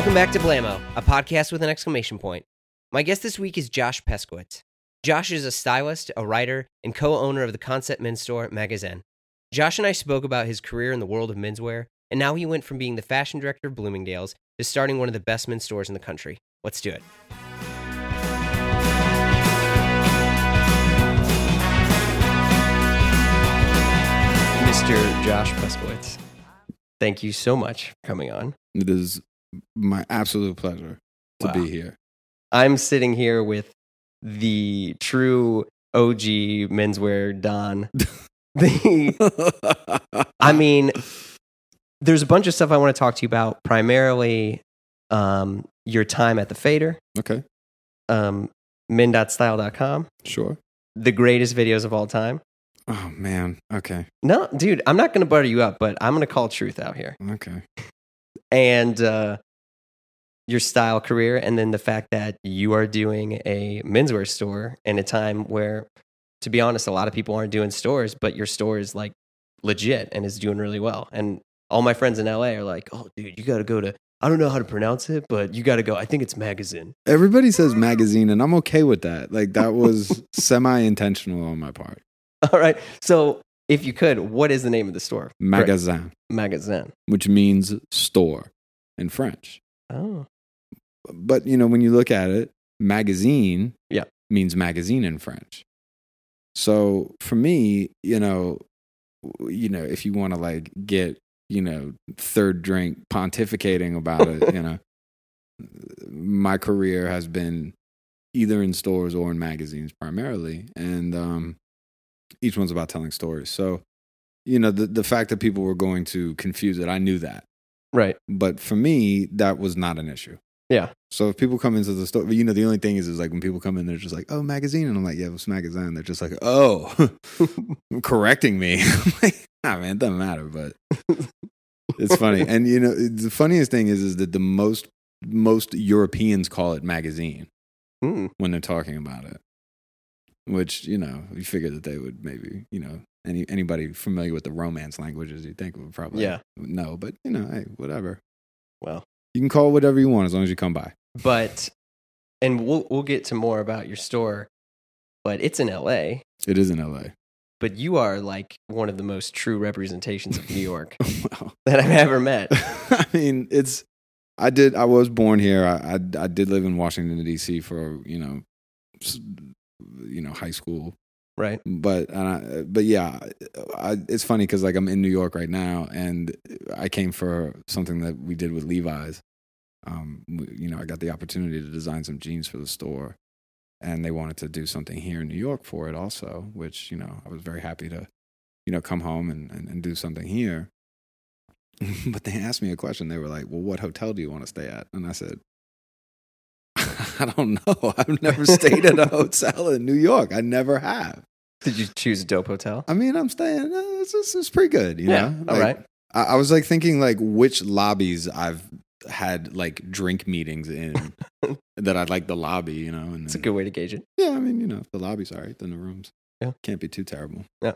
Welcome back to Blamo, a podcast with an exclamation point. My guest this week is Josh Peskowitz. Josh is a stylist, a writer, and co owner of the concept men's store Magazine. Josh and I spoke about his career in the world of menswear, and now he went from being the fashion director of Bloomingdale's to starting one of the best men's stores in the country. Let's do it. Mr. Josh Peskowitz, thank you so much for coming on. It is my absolute pleasure to Wow. be here. I'm sitting here with the true OG menswear Don. The, I mean, there's a bunch of stuff I want to talk to you about. Primarily, um, your time at the Fader, okay, um, men.style.com, sure. the greatest videos of all time. Oh man. Okay. No, dude, I'm not going to butter you up, but I'm going to call truth out here. Okay. And uh, your style career, and then the fact that you are doing a menswear store in a time where, to be honest, a lot of people aren't doing stores, but your store is like legit and is doing really well. And all my friends in LA are like, "Oh, dude, you got to go to." I don't know how to pronounce it, but you got to go. I think it's magazine. Everybody says magazine, and I'm okay with that. Like that was semi-intentional on my part. All right. So, if you could, what is the name of the store? Magasin, Magazine. which means store in French. Oh, But you know, when you look at it, magazine Yeah. means magazine in French. So for me, you know, you know, if you want to like get, you know, third drink pontificating about it, you know, my career has been either in stores or in magazines primarily, and um, each one's about telling stories. So, you know, the the fact that people were going to confuse it, I knew that, right. but for me, that was not an issue. Yeah. So if people come into the store, you know, the only thing is, is like when people come in, they're just like, "Oh, magazine," and I'm like, "Yeah, it's magazine." They're just like, "Oh, correcting me." I'm like, nah, man, it doesn't matter, but it's funny. And you know, the funniest thing is, is that the most most Europeans call it magazine Hmm. when they're talking about it, which you know, you figure that they would maybe, you know, any anybody familiar with the Romance languages, you think would probably Yeah. know, but you know, hey, whatever. Well, You can call whatever you want as long as you come by. but and we'll we'll get to more about your store, but it's in LA. It is in LA. But you are like one of the most true representations of New York Wow. that I've ever met. I mean, it's. I did. I was born here. I, I I did live in Washington D.C. for you know, you know, high school. Right? But and I, but yeah, I, it's funny because like I'm in New York right now, and I came for something that we did with Levi's. Um, you know, I got the opportunity to design some jeans for the store, and they wanted to do something here in New York for it also, which you know I was very happy to, you know, come home and and, and do something here. but they asked me a question. They were like, "Well, what hotel do you want to stay at?" And I said, "I don't know. I've never stayed at a hotel in New York. I never have." Did you choose a dope hotel? I mean, I'm staying. Uh, it's, it's, it's pretty good, you Yeah, know. all Like, right. I, I was like thinking like which lobbies I've had like drink meetings in that I like the lobby, you know. And It's a good way to gauge it. yeah, I mean, you know, if the lobby's all right, then the rooms Yeah. can't be too terrible. Yeah.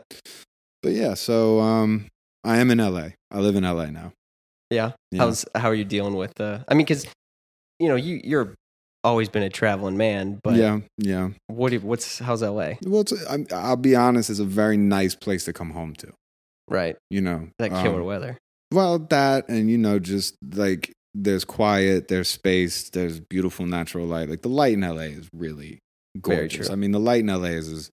But yeah, so um, I am in LA. I live in LA now. Yeah. Yeah. How's how are you dealing with uh I mean cuz you know, you you're always been a traveling man, but yeah, yeah. what do you- what's how's LA? Well, it's, I'm, I'll be honest, it's a very nice place to come home to. Right. You know, That killer Um, weather. Well, that and you know, just like there's quiet, there's space, there's beautiful natural light. Like the light in LA is really gorgeous. I mean, the light in LA is, is,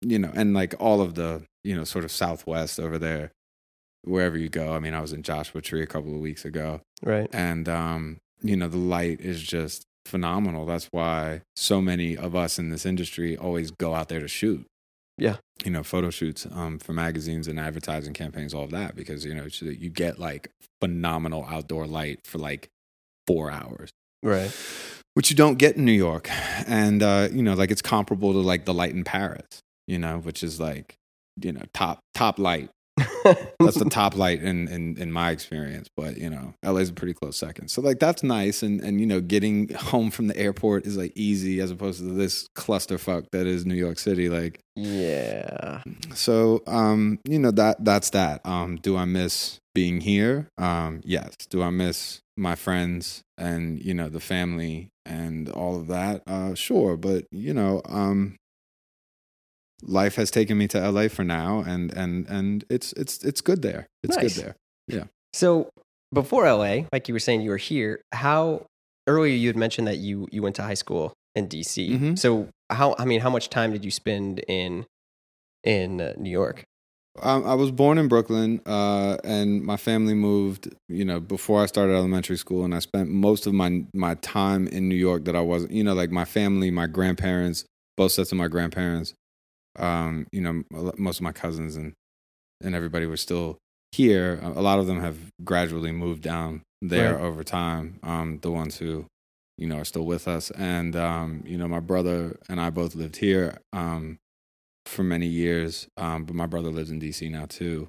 you know, and like all of the, you know, sort of Southwest over there, wherever you go. I mean, I was in Joshua Tree a couple of weeks ago, Right. and um, you know, the light is just phenomenal. That's why so many of us in this industry always go out there to shoot. Yeah. You know, photo shoots um, for magazines and advertising campaigns, all of that, because you know you get like phenomenal outdoor light for like four hours, Right. which you don't get in New York, and uh, you know, like it's comparable to like the light in Paris, you know, which is like you know top top light that's the top light in, in in my experience. But you know, LA's a pretty close second. So like that's nice, and and you know, getting home from the airport is like easy as opposed to this clusterfuck that is New York City. Like yeah. so, um, you know that that's that. Um, do I miss being here? Um, yes. Do I miss my friends and you know the family and all of that? Uh, sure. But you know, um, life has taken me to LA for now, and and and it's it's it's good there. It's Nice. good there. Yeah. So before LA, like you were saying, you were here. How earlier you had mentioned that you you went to high school in DC. Mhm. So how I mean, how much time did you spend in in uh, New York? Um, I was born in Brooklyn, uh, and my family moved. You know, before I started elementary school, and I spent most of my my time in New York. That I wasn't, you know, like my family, my grandparents, both sets of my grandparents. Um, you know, most of my cousins and and everybody were still here. A lot of them have gradually moved down there Right. over time. Um, the ones who, you know, are still with us, and um, you know, my brother and I both lived here. Um, for many years. Um, but my brother lives in DC now too.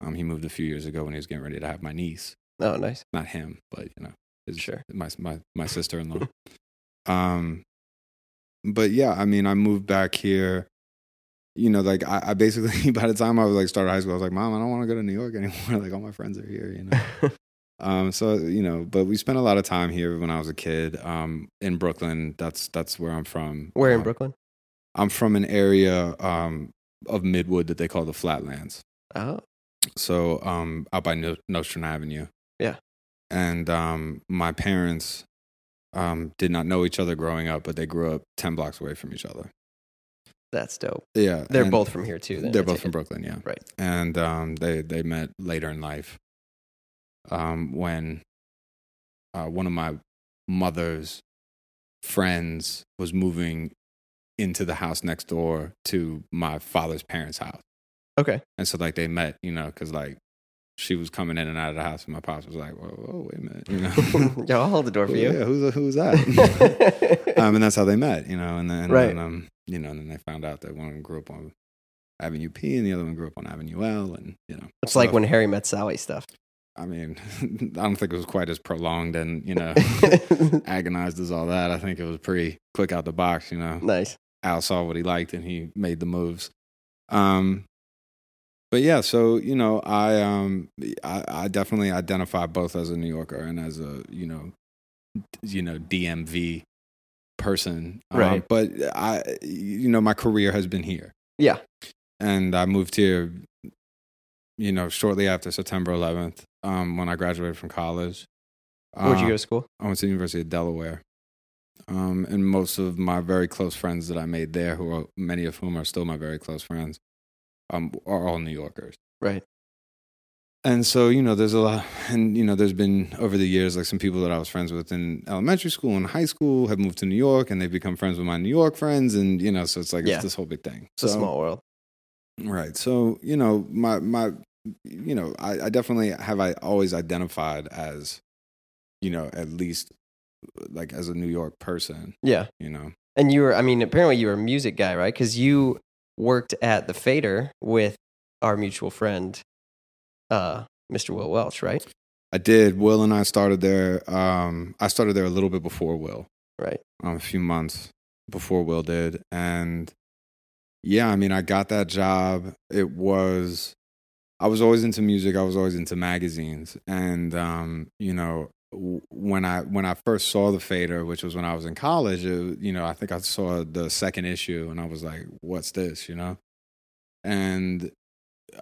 Um, he moved a few years ago when he was getting ready to have my niece. Oh, nice. Not him, but you know, his, Sure. my my my sister in law. um, but yeah, I mean, I moved back here. You know, like I, I basically by the time I was like started high school, I was like, Mom, I don't want to go to New York anymore. like all my friends are here. You know. Um, so you know, but we spent a lot of time here when I was a kid. Um, in Brooklyn, that's that's where I'm from. Where in Um, Brooklyn? I'm from an area um, of Midwood that they call the Flatlands. Oh, So um, out by no- Nostrand Avenue. Yeah. And um, my parents um, did not know each other growing up, but they grew up ten blocks away from each other. That's dope. Yeah, They're both from here too. Then, They're I both from it. Brooklyn. Yeah, Right. And um, they they met later in life. Um, when uh, one of my mother's friends was moving into the house next door to my father's parents' house. Okay. And so like they met, you know, because like she was coming in and out of the house, and my pops was like, "Whoa, whoa wait a minute," you know. Yo, I'll hold the door for you. Yeah, who's who's that? um, and that's how they met, you know. And then, Right. and, um, you know, and then they found out that one of them grew up on Avenue P, and the other one grew up on Avenue L, and you know, it's like when Harry met Sally stuff. I mean, I don't think it was quite as prolonged and you know agonized as all that. I think it was pretty quick out the box, you know. nice. Al saw what he liked and he made the moves. Um, but yeah, so you know, I um, I, I definitely identify both as a New Yorker and as a you know, you know, DMV person. Um, Right. but I, you know, my career has been here, Yeah. and I moved here, you know, shortly after September 11th, um, when I graduated from college. Where'd you Uh, go to school? I went to the University of Delaware. Um, and most of my very close friends that I made there, who are many of whom are still my very close friends, um, are all New Yorkers. Right. And so, you know, there's a lot, and, you know, there's been over the years, like some people that I was friends with in elementary school and high school have moved to New York and they've become friends with my New York friends. And, you know, so it's like, Yeah. it's this whole big thing. It's a small world. Right. So, you know, my my you know, I, I definitely have I always identified as, you know, at least like as a New York person, Yeah. you know. And you were, I mean, apparently you were a music guy, right? Because you worked at the Fader with our mutual friend, uh, Mr. Will Welch, right? I did. Will and I started there. Um, I started there a little bit before Will, Right. um, a few months before Will did, and yeah, I mean, I got that job. It was, I was always into music. I was always into magazines, and um, you know, when I when I first saw the Fader, which was when I was in college, it, you know, I think I saw the second issue, and I was like, "What's this?" You know, and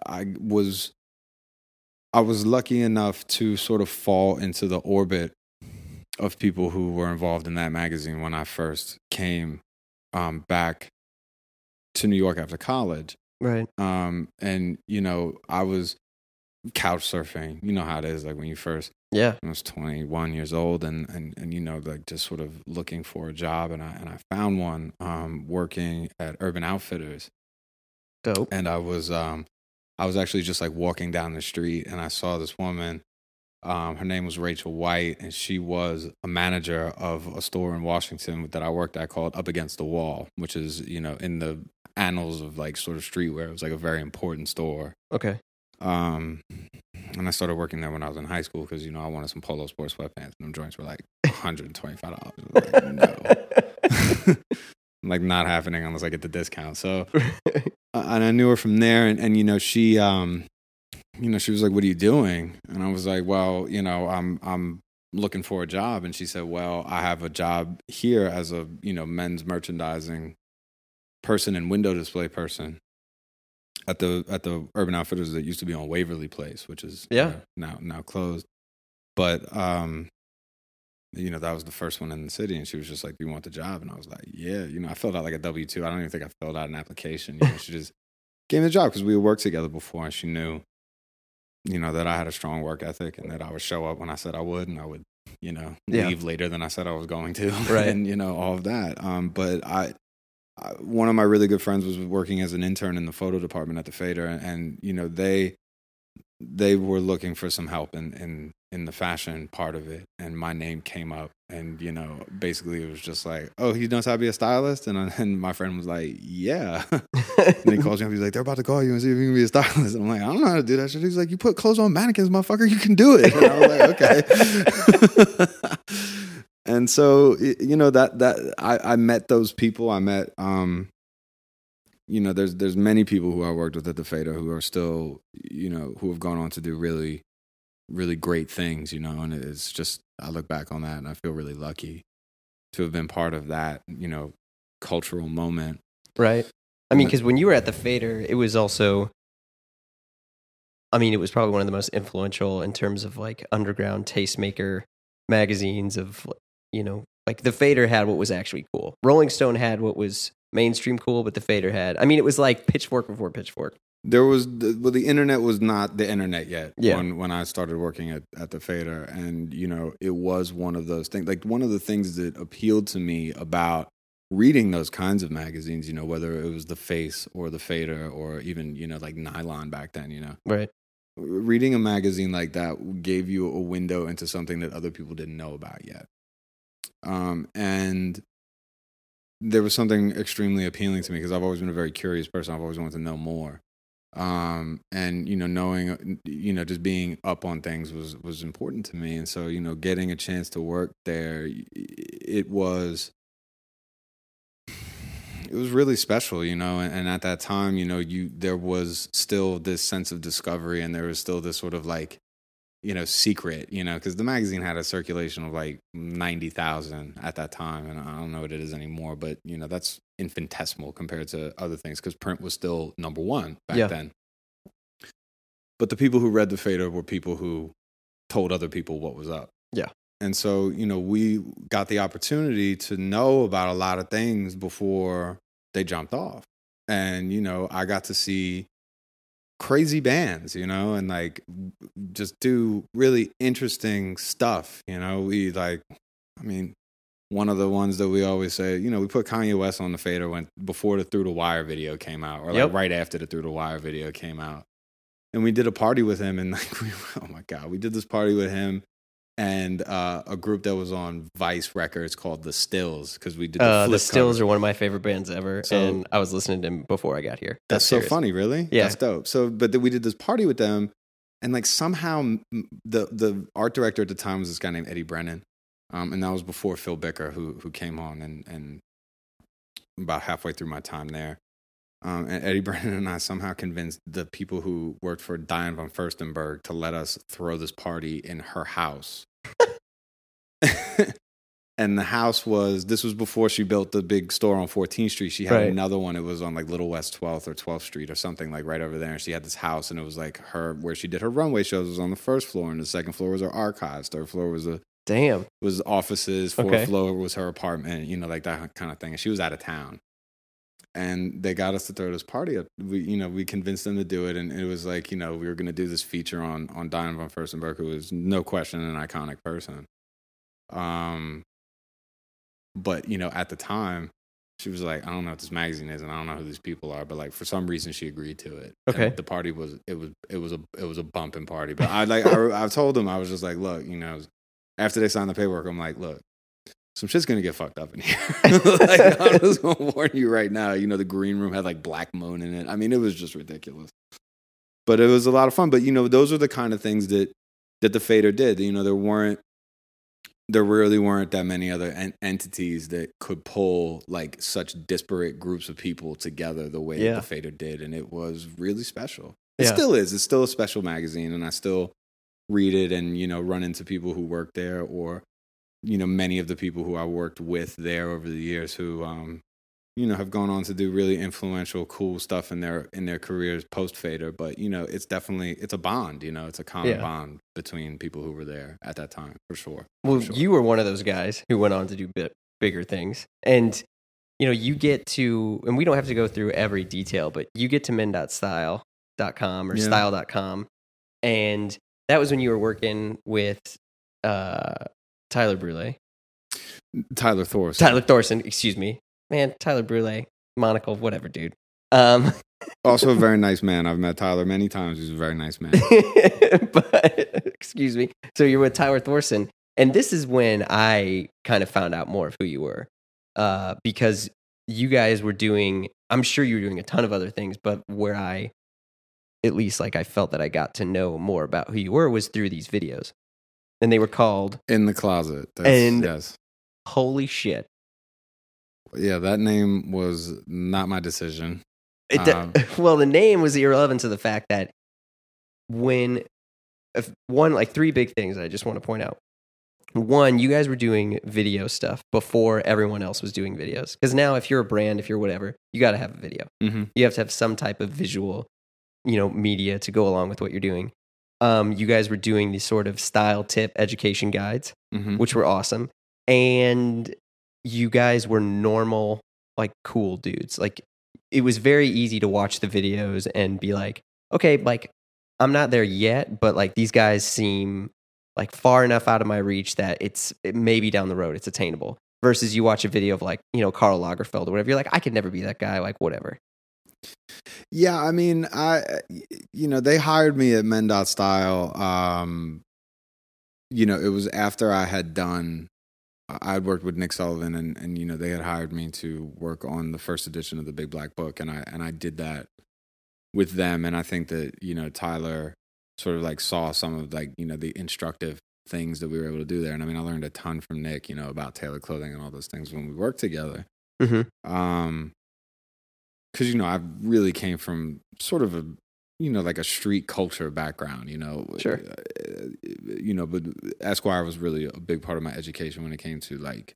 I was I was lucky enough to sort of fall into the orbit of people who were involved in that magazine when I first came um, back to New York after college. Right. Um, and, you know, I was couch surfing. You know how it is, like when you first, Yeah. I was 21 years old and, and, and, you know, like just sort of looking for a job. And I, and I found one um, working at Urban Outfitters Dope. and I was um I was actually just like walking down the street and I saw this woman. Um, her name was Rachel White, and she was a manager of a store in Washington that I worked at called Up Against the Wall, which is you know in the annals of like sort of streetwear. It was like a very important store. Okay. Um, and I started working there when I was in high school because you know I wanted some polo sports sweatpants, and them joints were like one hundred and twenty five dollars. Like, no, like not happening unless I get the discount. So, uh, and I knew her from there, and, and you know she, um, you know she was like, "What are you doing?" And I was like, "Well, you know, I'm I'm looking for a job," and she said, "Well, I have a job here as a you know men's merchandising person and window display person." At the at the Urban Outfitters that used to be on Waverly Place, which is Yeah. now now closed, but um, you know, that was the first one in the city. And she was just like, Do you want the job? And I was like, Yeah. You know, I filled out like a W 2. I don't even think I filled out an application. You know, she just gave me the job because we had worked together before and she knew, you know, that I had a strong work ethic and that I would show up when I said I would and I would, you know, Yeah. leave later than I said I was going to. Right. and, you know, all of that. Um, but I, one of my really good friends was working as an intern in the photo department at the Fader, and, you know they they were looking for some help in, in in the fashion part of it, and my name came up, and you know basically it was just like, oh, he knows how to be a stylist, and I, and my friend was like, yeah, and he calls me up, he's like, they're about to call you and see if you can be a stylist, and I'm like, I don't know how to do that shit. He's like, you put clothes on mannequins, motherfucker, you can do it. And I was like, okay. and so you know that that I, I met those people. I met um, you know, there's there's many people who I worked with at the Fader who are still, you know, who have gone on to do really, really great things. You know, and it's just I look back on that and I feel really lucky to have been part of that. You know, cultural moment. Right. I mean, because when you were at the Fader, it was also, I mean, it was probably one of the most influential in terms of like underground tastemaker magazines of, you know, like the Fader had what was actually cool. Rolling Stone had what was mainstream cool, but the Fader had, I mean, it was like Pitchfork before Pitchfork. There was the, well, the internet was not the internet yet Yeah. when when I started working at at the Fader, and you know it was one of those things. Like one of the things that appealed to me about reading those kinds of magazines, you know, whether it was the Face or the Fader or even you know like Nylon back then, you know, Right. reading a magazine like that gave you a window into something that other people didn't know about yet. Um, and there was something extremely appealing to me because I've always been a very curious person. I've always wanted to know more. Um, and you know, knowing, you know, just being up on things was was important to me. And so, you know, getting a chance to work there, it was it was really special, you know, and, and at that time, you know, you there was still this sense of discovery and there was still this sort of like, you know, secret, you know, because the magazine had a circulation of like 90,000 at that time. And I don't know what it is anymore, but, you know, that's infinitesimal compared to other things because print was still number one back Yeah. then. But the people who read the Fader were people who told other people what was up. Yeah. And so, you know, we got the opportunity to know about a lot of things before they jumped off. And, you know, I got to see crazy bands, you know, and like just do really interesting stuff, you know. We like I mean, one of the ones that we always say, you know, we put Kanye West on the fader when before the Through the Wire video came out, or like Yep. right after the Through the Wire video came out. And we did a party with him, and like, we, oh my god, we did this party with him and uh, a group that was on Vice Records called the Stills because we did the, Uh, the Stills cover. are one of my favorite bands ever, So- and I was listening to them before I got here. That's so funny, really. Yeah. that's dope. So, but then we did this party with them, and like somehow the the art director at the time was this guy named Eddie Brennan, um, and that was before Phil Bicker, who who came on and and about halfway through my time there. Um, and Eddie Brennan and I somehow convinced the people who worked for Diane von Furstenberg to let us throw this party in her house. and the house was this was before she built the big store on 14th Street. She had Right. another one. It was on like Little West 12th or 12th Street or something like right over there. And she had this house, and it was like her where she did her runway shows was on the first floor, and the second floor was her archives. Third floor was a Damn. was offices. Fourth Okay. floor was her apartment. You know, like that kind of thing. And she was out of town. And they got us to throw this party up. We, you know, we convinced them to do it, and it was like, you know, we were going to do this feature on on Diane von Furstenberg, who was no question an iconic person. Um, but you know, at the time, she was like, I don't know what this magazine is, and I don't know who these people are, but like for some reason, she agreed to it. And Okay. the party was it was it was a it was a bumping party, but I like I, I told them I was just like, look, you know, after they signed the paperwork, I'm like, look, some shit's gonna get fucked up in here. like, I'm just gonna warn you right now. You know, the green room had like Black Moon in it. I mean, it was just ridiculous. but it was a lot of fun. But you know, those are the kind of things that that the Fader did. You know, there weren't there really weren't that many other en- entities that could pull like such disparate groups of people together the way Yeah. that the Fader did, and it was really special. It Yeah. still is. It's still a special magazine, and I still read it, and you know, run into people who work there, or you know, many of the people who I worked with there over the years who, um, you know, have gone on to do really influential, cool stuff in their in their careers post Fader. But you know, it's definitely it's a bond. You know, it's a common Yeah. bond between people who were there at that time for sure. Well, sure. you were one of those guys who went on to do bit bigger things. And you know, you get to and we don't have to go through every detail, but you get to men.style.com or Yeah. style.com and that was when you were working with uh Tyler Brule. Tyler Thorson. Tyler Thorson, excuse me. Man, Tyler Brule, monocle, whatever, dude. Um also a very nice man. I've met Tyler many times. He's a very nice man. but excuse me. So you're with Tyler Thorson, and this is when I kind of found out more of who you were, uh, because you guys were doing. I'm sure you were doing a ton of other things, but where I, at least, like I felt that I got to know more about who you were was through these videos, and they were called In the closet. That's, And- yes. "Holy shit." Yeah, that name was not my decision. It, do- Um, well, the name was irrelevant to the fact that when if one like three big things that I just want to point out. One, you guys were doing video stuff before everyone else was doing videos. Because now, if you're a brand, if you're whatever, you got to have a video. Mhm. You have to have some type of visual, you know, media to go along with what you're doing. Um, you guys were doing these sort of style tip education guides Mhm. which were awesome. And you guys were normal, like cool dudes. Like it was very easy to watch the videos and be like, okay, like I'm not there yet, but like these guys seem like far enough out of my reach that it's it maybe down the road it's attainable. Versus you watch a video of like, you know, Karl Lagerfeld or whatever, you're like, I could never be that guy, like whatever. Yeah, I mean, I you know they hired me at Men Dot Style. Um, you know, it was after I had done. I had worked with Nick Sullivan, and and you know they had hired me to work on the first edition of the Big Black Book, and I and I did that with them, and I think that you know Tyler sort of like saw some of like you know the instructive things that we were able to do there, and I mean I learned a ton from Nick, you know, about tailored clothing and all those things when we worked together Mm-hmm. um because you know i really came from sort of a you know like a street culture background you know Sure. Uh, you know but esquire was really a big part of my education when it came to like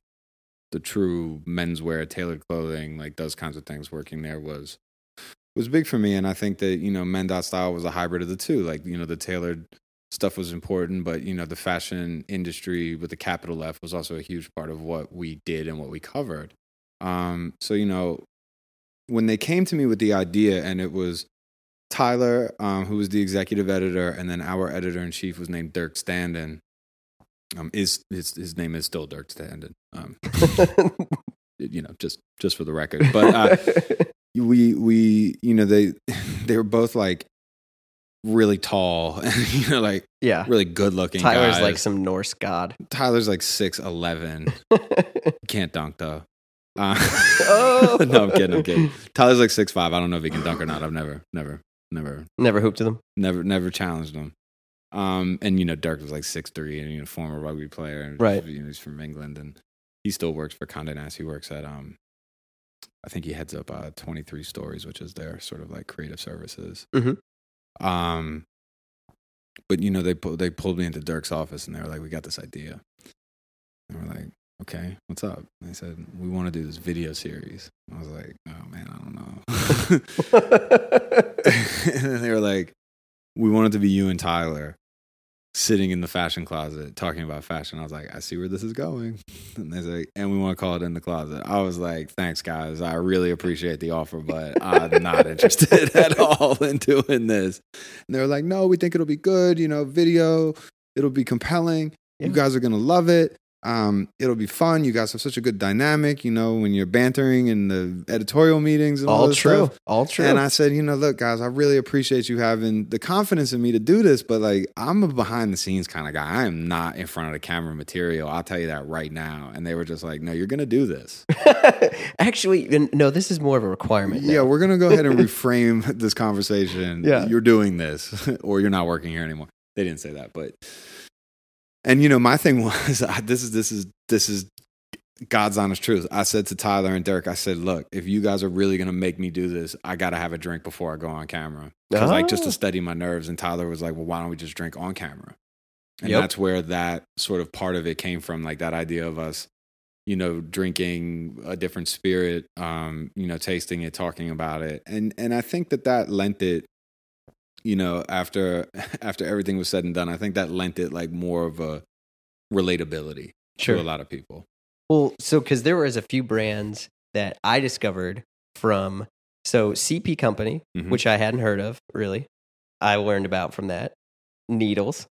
the true menswear tailored clothing like those kinds of things. Working there was was big for me and i think that you know men dot style was a hybrid of the two. Like you know the tailored stuff was important but you know the fashion industry with the capital f was also a huge part of what we did and what we covered. Um, so you know, when they came to me with the idea, and it was Tyler, um, who was the executive editor, and then our editor in chief was named Dirk Standen. Um, is his his name is still Dirk Standen. Um, you know, just just for the record, but uh, we we you know they they were both like really tall and you know like yeah. really good looking. Tyler's guys. like some Norse god. Tyler's like six eleven. Can't dunk though. Uh, Oh. no, I'm kidding. I'm kidding. Tyler's like six five. I don't know if he can dunk or not. I've never, never, never, Never hooped to them. never, never challenged him. Um, and you know, Dirk was like six three and you know, former rugby player. And, Right. You know, he's from England and he still works for Condé Nast. He works at um, I think he heads up uh, twenty three stories, which is their sort of like creative services. Mhm. Um, but you know, they pu- they pulled me into Dirk's office and they were like, "We got this idea." And we're like, "Okay, what's up?" And they said, "We want to do this video series." I was like, "Oh man, I don't know." and then they were like, "We want it to be you and Tyler sitting in the fashion closet talking about fashion." I was like, "I see where this is going." And they like, "And we want to call it in the closet." I was like, "Thanks, guys. I really appreciate the offer, but I'm not interested at all in doing this." And they were like, "No, we think it'll be good. You know, video. It'll be compelling. Yeah. You guys are gonna love it." Um, it'll be fun. You guys have such a good dynamic, you know, when you're bantering in the editorial meetings and all, All true. stuff. All true. And I said, you know, look, guys, I really appreciate you having the confidence in me to do this, but like, I'm a behind the scenes kind of guy. I am not in front of the camera material. I'll tell you that right now. And they were just like, no, you're going to do this. Actually, no, this is more of a requirement. now. Yeah, we're going to go ahead and reframe this conversation. Yeah. You're doing this or you're not working here anymore. They didn't say that, but and you know, my thing was this is this is this is God's honest truth. I said to Tyler and Dirk, I said, "Look, if you guys are really going to make me do this, I got to have a drink before I go on camera." Cuz like just Oh. to steady my nerves and Tyler was like, "Well, why don't we just drink on camera?" And Yep. that's where that sort of part of it came from, like that idea of us you know drinking a different spirit um you know tasting it talking about it and and i think that that lent it you know after after everything was said and done i think that lent it like more of a relatability Sure. to a lot of people Well, so because there was a few brands that I discovered from so CP Company, Mhm. which I hadn't heard of really. I learned about from that needles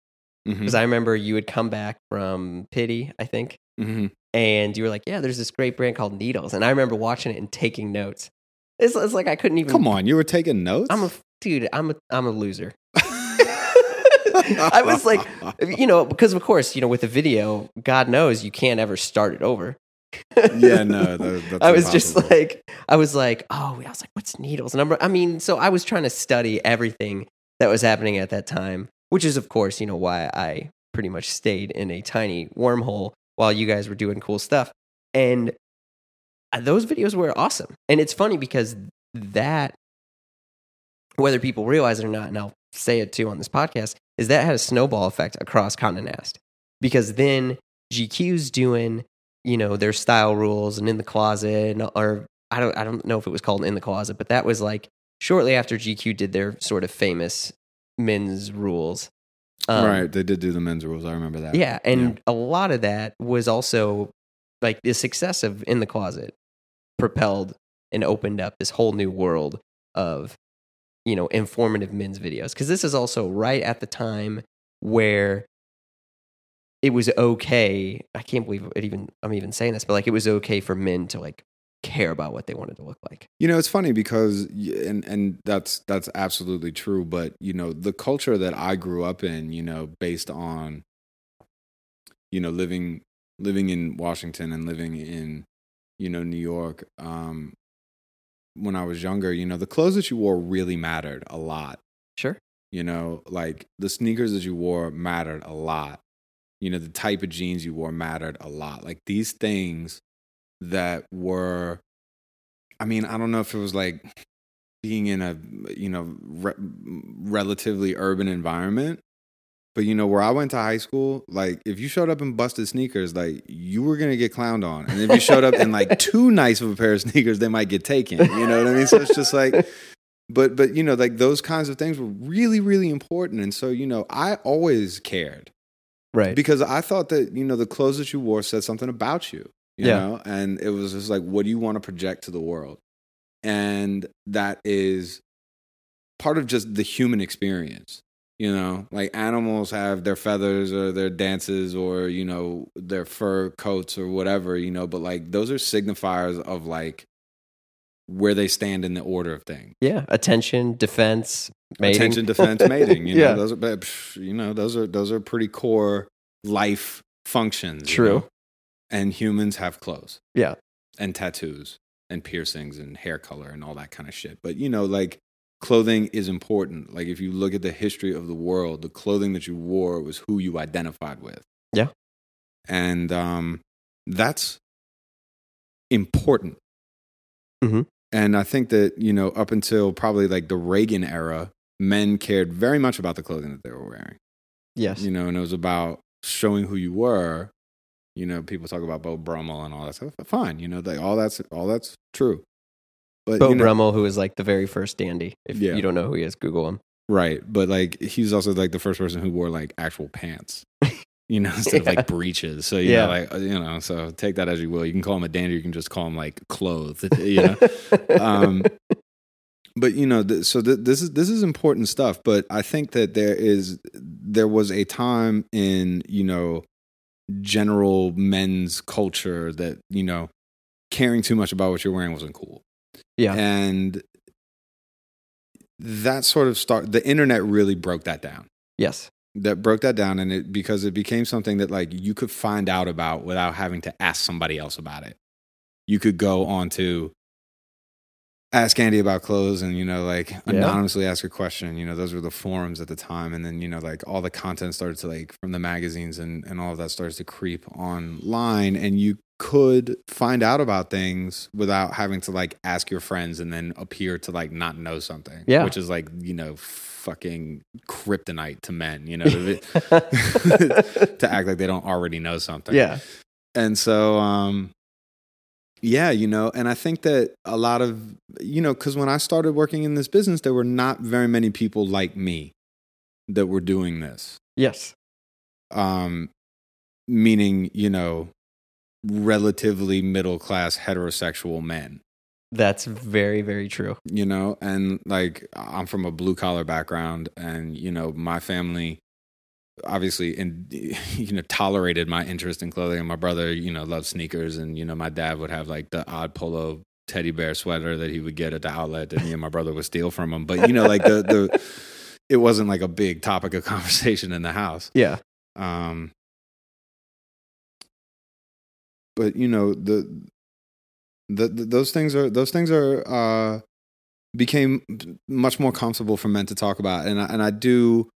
because I remember you would come back from Pitti, I think, Mhm. and you were like, "Yeah, there's this great brand called Needles," and I remember watching it and taking notes. It's, it's like I couldn't even. come on you were taking notes I'm a dude. I'm a I'm a loser. I was like, you know, because of course, you know, with a video, God knows you can't ever start it over. yeah no that, that's I was just like, I was like, oh, I was like, what's needles? And I'm, I mean, so I was trying to study everything that was happening at that time, which is, of course, you know, why I pretty much stayed in a tiny wormhole while you guys were doing cool stuff. And uh, those videos were awesome. And it's funny because that, whether people realize it or not, and I'll say it too on this podcast, is that had a snowball effect across Condé Nast. Because then GQ's doing, you know, their style rules and in the closet, and, or I don't, I don't know if it was called in the closet, but that was like shortly after GQ did their sort of famous men's rules. Um, right they did do the men's rules i remember that yeah, and a lot of that was also like the success of In the Closet propelled and opened up this whole new world of you know informative men's videos because this is also right at the time where it was okay. I can't believe it even I'm even saying this, but like it was okay for men to like care about what they wanted to look like. You know, it's funny because, and and that's that's absolutely true. But you know, the culture that I grew up in, you know, based on, you know, living living in Washington and living in, you know, New York. Um, when I was younger, you know, the clothes that you wore really mattered a lot. Sure. You know, like the sneakers that you wore mattered a lot. You know, the type of jeans you wore mattered a lot. Like these things that were, I mean, I don't know if it was like being in a, you know, re- relatively urban environment. But you know, where I went to high school, like if you showed up in busted sneakers, like you were gonna get clowned on. And if you showed up in like too nice of a pair of sneakers, they might get taken. You know what I mean? So it's just like but but you know like those kinds of things were really really important and so you know i always cared Right. because i thought that you know the clothes that you wore said something about you you Yeah. know and it was just like what do you want to project to the world and that is part of just the human experience you know like animals have their feathers or their dances or you know their fur coats or whatever you know but like those are signifiers of like where they stand in the order of things yeah. Attention, defense, mating. attention defense mating you know Yeah. those are you know those are those are pretty core life functions you True. know? and humans have clothes Yeah. and tattoos and piercings and hair color and all that kind of shit but you know like clothing is important. Like if you look at the history of the world the clothing that you wore was who you identified with. Yeah. and um that's important. Mhm. and i think that you know up until probably like the reagan era men cared very much about the clothing that they were wearing. Yes. you know and it was about showing who you were. You know people talk about Beau Brummell and all that stuff. Fine you know they, all that's all that's true but Beau you know, Brummell, who was like the very first dandy. If Yeah. you don't know who he is, Google him. right but like he's also like the first person who wore like actual pants you know instead of like breeches so you Yeah. know like uh, you know so take that as you will you can call him a dandy you can just call him like clothed you know um, but you know th- so th- this is this is important stuff but i think that there is there was a time in you know general men's culture that you know caring too much about what you're wearing wasn't cool Yeah. and that sort of start the internet really broke that down yes. that broke that down and it because it became something that like you could find out about without having to ask somebody else about it you could go on to ask andy about clothes and you know like anonymously ask a question you know those were the forums at the time and then you know like all the content started to like from the magazines and and all of that starts to creep online and you could find out about things without having to like ask your friends and then appear to like not know something Yeah. which is like you know fucking kryptonite to men you know to act like they don't already know something yeah. and so um yeah you know and i think that a lot of you know because when i started working in this business there were not very many people like me that were doing this Yes. um meaning you know relatively middle class heterosexual men That's very, very true. you know and like i'm from a blue collar background and you know my family obviously and you know tolerated my interest in clothing and my brother you know loved sneakers and you know my dad would have like the odd polo teddy bear sweater that he would get at the outlet that me and my brother would steal from him but you know like the the it wasn't like a big topic of conversation in the house Yeah. um but you know the, the the those things are those things are uh became much more comfortable for men to talk about and I, and I do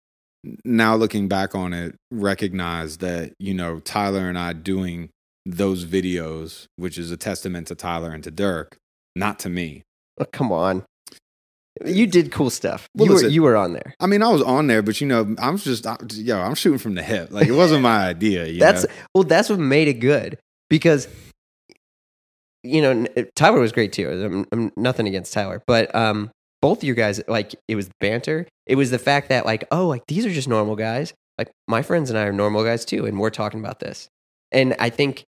now looking back on it recognize that you know Tyler and I doing those videos which is a testament to Tyler and to Dirk not to me Oh, come on. You did cool stuff. Well, you were you were on there. I mean I was on there but you know I'm just I, yo I'm shooting from the hip like it wasn't my idea you That's know? well. That's what made it good because you know Tyler was great too. I'm, I'm nothing against Tyler, but um, both of you guys like it was banter. It was the fact that like oh like these are just normal guys. Like my friends and I are normal guys too, and we're talking about this. And I think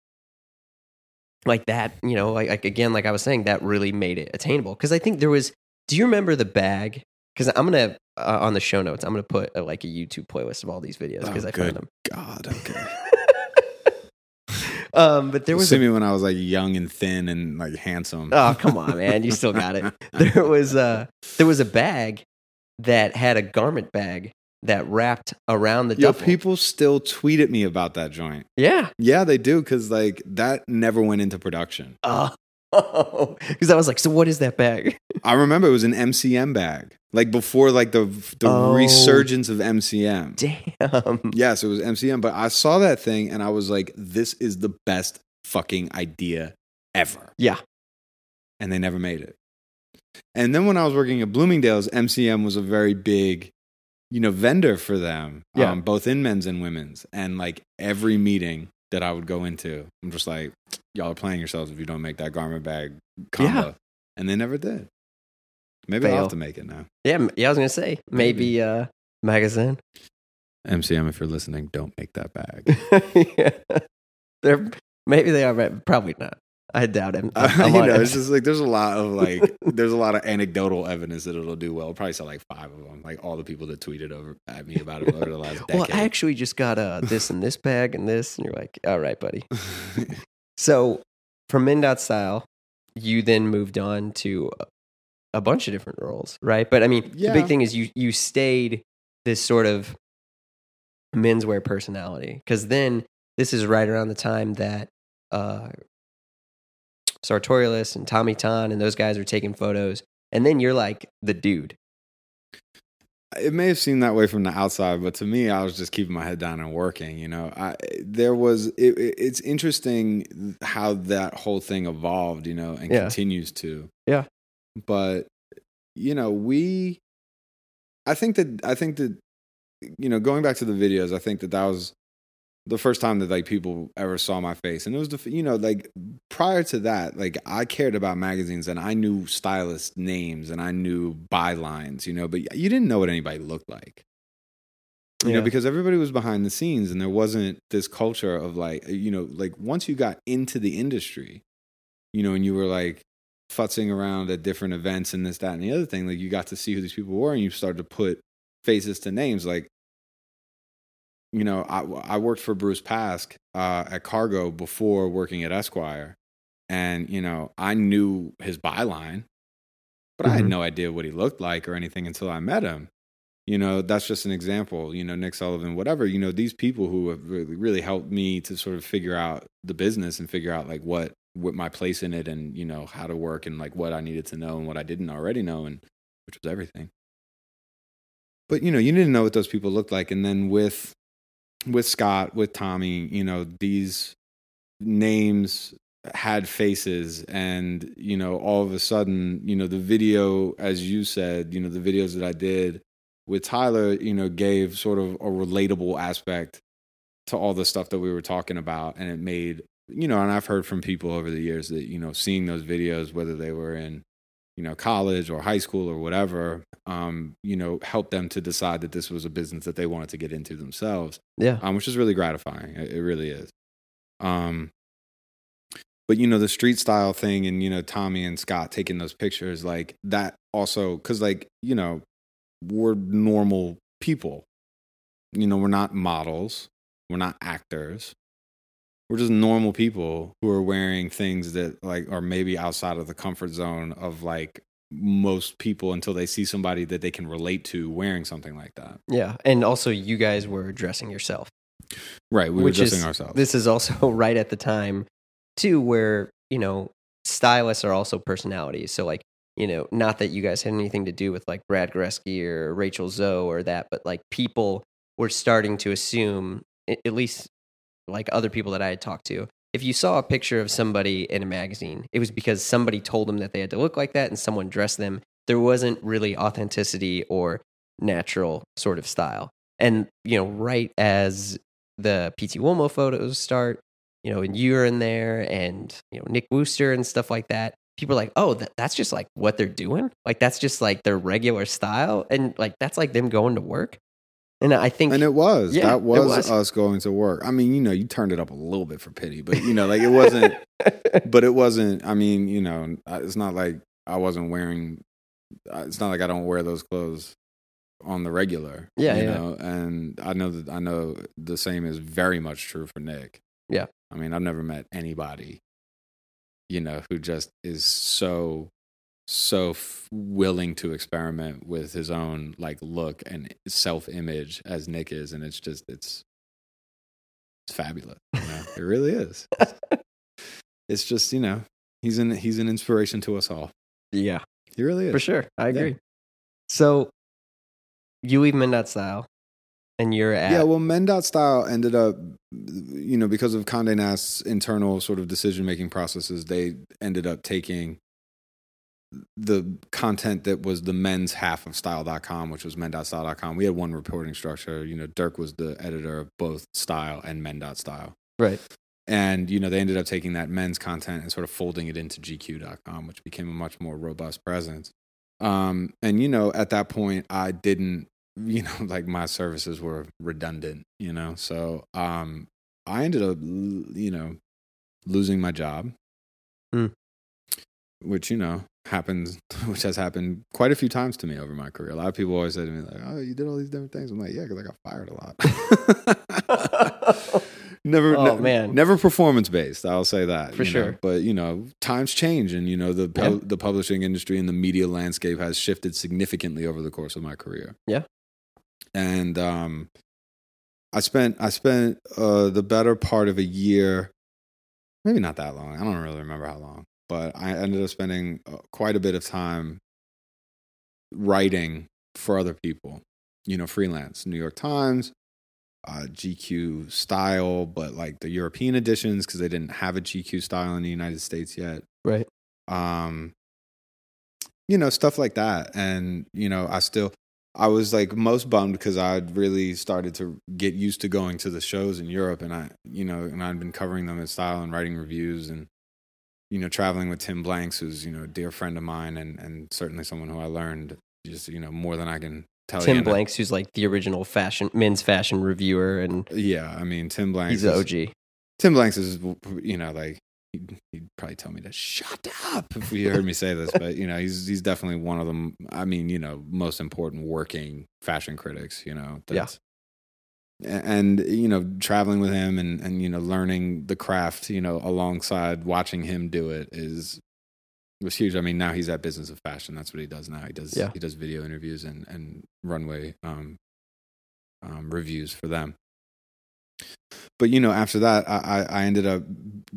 like that, you know, like, like again, like I was saying, that really made it attainable. Because I think there was. Do you remember the bag? Because I'm gonna uh, on the show notes, I'm gonna put uh, like a YouTube playlist of all these videos because Oh, I found them. God okay um, but there was see a, me when I was like young and thin and like handsome. oh come on, man, you still got it. There was a there was a bag that had a garment bag that wrapped around the Yo, duffel. people still tweet at me about that joint. yeah. Yeah, they do because like that never went into production. Oh, because I was like, so what is that bag? I remember it was an MCM bag, like before like the the Oh. resurgence of MCM. Damn. Yes, it was MCM, but I saw that thing and I was like, this is the best fucking idea ever. Yeah. And they never made it. And then when I was working at Bloomingdale's, MCM was a very big, you know, vendor for them, Yeah. um, both in men's and women's. And like every meeting that I would go into, I'm just like, y'all are playing yourselves if you don't make that garment bag combo. Yeah. And they never did. Maybe I'll have to make it now. Yeah, yeah. I was gonna say maybe uh, magazine. MCM, if you're listening, don't make that bag. yeah. They're maybe they are, but probably not. I doubt him. I'm you know, it's just like there's a lot of like there's a lot of anecdotal evidence that it'll do well. I'll probably sell like five of them, like all the people that tweeted over at me about it over the last decade. well. I actually just got uh, this and this bag and this, and you're like, all right, buddy. So from Men Dot Style, you then moved on to a- bunch of different roles, right? But I mean, the big thing is you you stayed this sort of menswear personality because then this is right around the time that uh, Sartorialist and Tommy Ton and those guys are taking photos, and then you're like the dude. it may have seemed that way from the outside, but to me, I was just keeping my head down and working. You know, I there was it, it- it's interesting how that whole thing evolved. You know, and Yeah. continues to. Yeah. but you know, we. I think that I think that you know, going back to the videos, I think that that was the first time that like people ever saw my face, and it was the you know like prior to that, like I cared about magazines and I knew stylist names and I knew bylines, you know, but you didn't know what anybody looked like. You Yeah. know, because everybody was behind the scenes and there wasn't this culture of like, uh, you know, like once you got into the industry, you know, and you were like futzing around at different events and this, that, and the other thing, like you got to see who these people were and you started to put faces to names. Like you know, I, I worked for Bruce Pask uh, at Cargo before working at Esquire, and you know, I knew his byline, but I had Mhm. no idea what he looked like or anything until I met him. You know, that's just an example. You know, Nick Sullivan, whatever. You know, these people who have really, really helped me to sort of figure out the business and figure out like what what my place in it and you know how to work and like what I needed to know and what I didn't already know and which was everything. But you know, you didn't know what those people looked like, and then with with Scott, with Tommy, you know, these names had faces and you know all of a sudden you know the video as you said you know the videos that i did with tyler you know gave sort of a relatable aspect to all the stuff that we were talking about. And it made you know and i've heard from people over the years that you know seeing those videos whether they were in you know college or high school or whatever um you know helped them to decide that this was a business that they wanted to get into themselves Yeah. um, which is really gratifying. It, it really is. Um, but you know the street style thing, and you know Tommy and Scott taking those pictures, like that also, because like you know we're normal people. You know we're not models, we're not actors. We're just normal people who are wearing things that like are maybe outside of the comfort zone of like most people until they see somebody that they can relate to wearing something like that. Yeah. And also, you guys were dressing yourself. Right, we were is- dressing ourselves. This is also right at the time, too, where, you know, stylists are also personalities. So, like, you know, not that you guys had anything to do with like Brad Goreski or Rachel Zoe or that, but like people were starting to assume, at least like other people that I had talked to, if you saw a picture of somebody in a magazine, it was because somebody told them that they had to look like that and someone dressed them. There wasn't really authenticity or natural sort of style. And, you know, right as the Pitti Uomo photos start, you know, and you're in there and, you know, Nick Wooster and stuff like that, people are like, oh, that, that's just like what they're doing. Like, that's just like their regular style. And like, that's like them going to work. And I think, And it was. Yeah, that was, was. us going to work. I mean, you know, you turned it up a little bit for Pitti, but you know, like it wasn't but it wasn't I mean, you know, it's not like I wasn't wearing uh, it's not like I don't wear those clothes on the regular. Yeah, you yeah. know, and I know that I know the same is very much true for Nick. Yeah. I mean, I've never met anybody you know who just is so so f- willing to experiment with his own like look and self image as Nick is, and it's just it's it's fabulous. You know? it really is. It's just you know he's an he's an inspiration to us all. yeah, He really is. for sure. I Yeah. agree. So you leave Men Dot Style and you're at, Yeah, well, Men Dot Style ended up, you know, because of Condé Nast's internal sort of decision making processes, they ended up taking the content that was the men's half of style.com, which was men.style.com. We had one reporting structure. You know, Dirk was the editor of both style and men.style. right. And, you know, they ended up taking that men's content and sort of folding it into GQ.com, which became a much more robust presence. Um, and, you know, at that point, I didn't, you know, like my services were redundant, you know, so um, I ended up, you know, losing my job, Hmm. which, you know, happens, which has happened quite a few times to me over my career. A lot of people always say to me, like, oh, you did all these different things. I'm like, yeah, because I got fired a lot. never Oh, ne- man. never performance based i'll say that For you know. sure. but you know times change and you know the Yeah. the publishing industry and the media landscape has shifted significantly over the course of my career Yeah. and um i spent i spent uh the better part of a year maybe not that long i don't really remember how long but i ended up spending uh, quite a bit of time writing for other people you know freelance new york times uh, GQ style, but like the European editions because they didn't have a GQ style in the United States yet. Right. Um, you know, stuff like that. And, you know, I still, I was like most bummed because I'd really started to get used to going to the shows in Europe and I, you know, and I'd been covering them in style and writing reviews and, you know, traveling with Tim Blanks, who's, you know, a dear friend of mine and, and certainly someone who I learned just, you know, more than I can tell you. Tim Blanks, who's like the original fashion men's fashion reviewer, and yeah, I mean, Tim Blanks. he's is- OG. Tim Blanks is, you know, like he'd, he'd probably tell me to shut up if he heard me say this, but you know, he's he's definitely one of them. I mean, you know, most important working fashion critics. You know, Yeah. And you know traveling with him and and you know learning the craft you know alongside watching him do it is was huge i mean now he's at business of fashion that's what he does now he does Yeah. he does video interviews and and runway um um reviews for them but you know after that I, I i ended up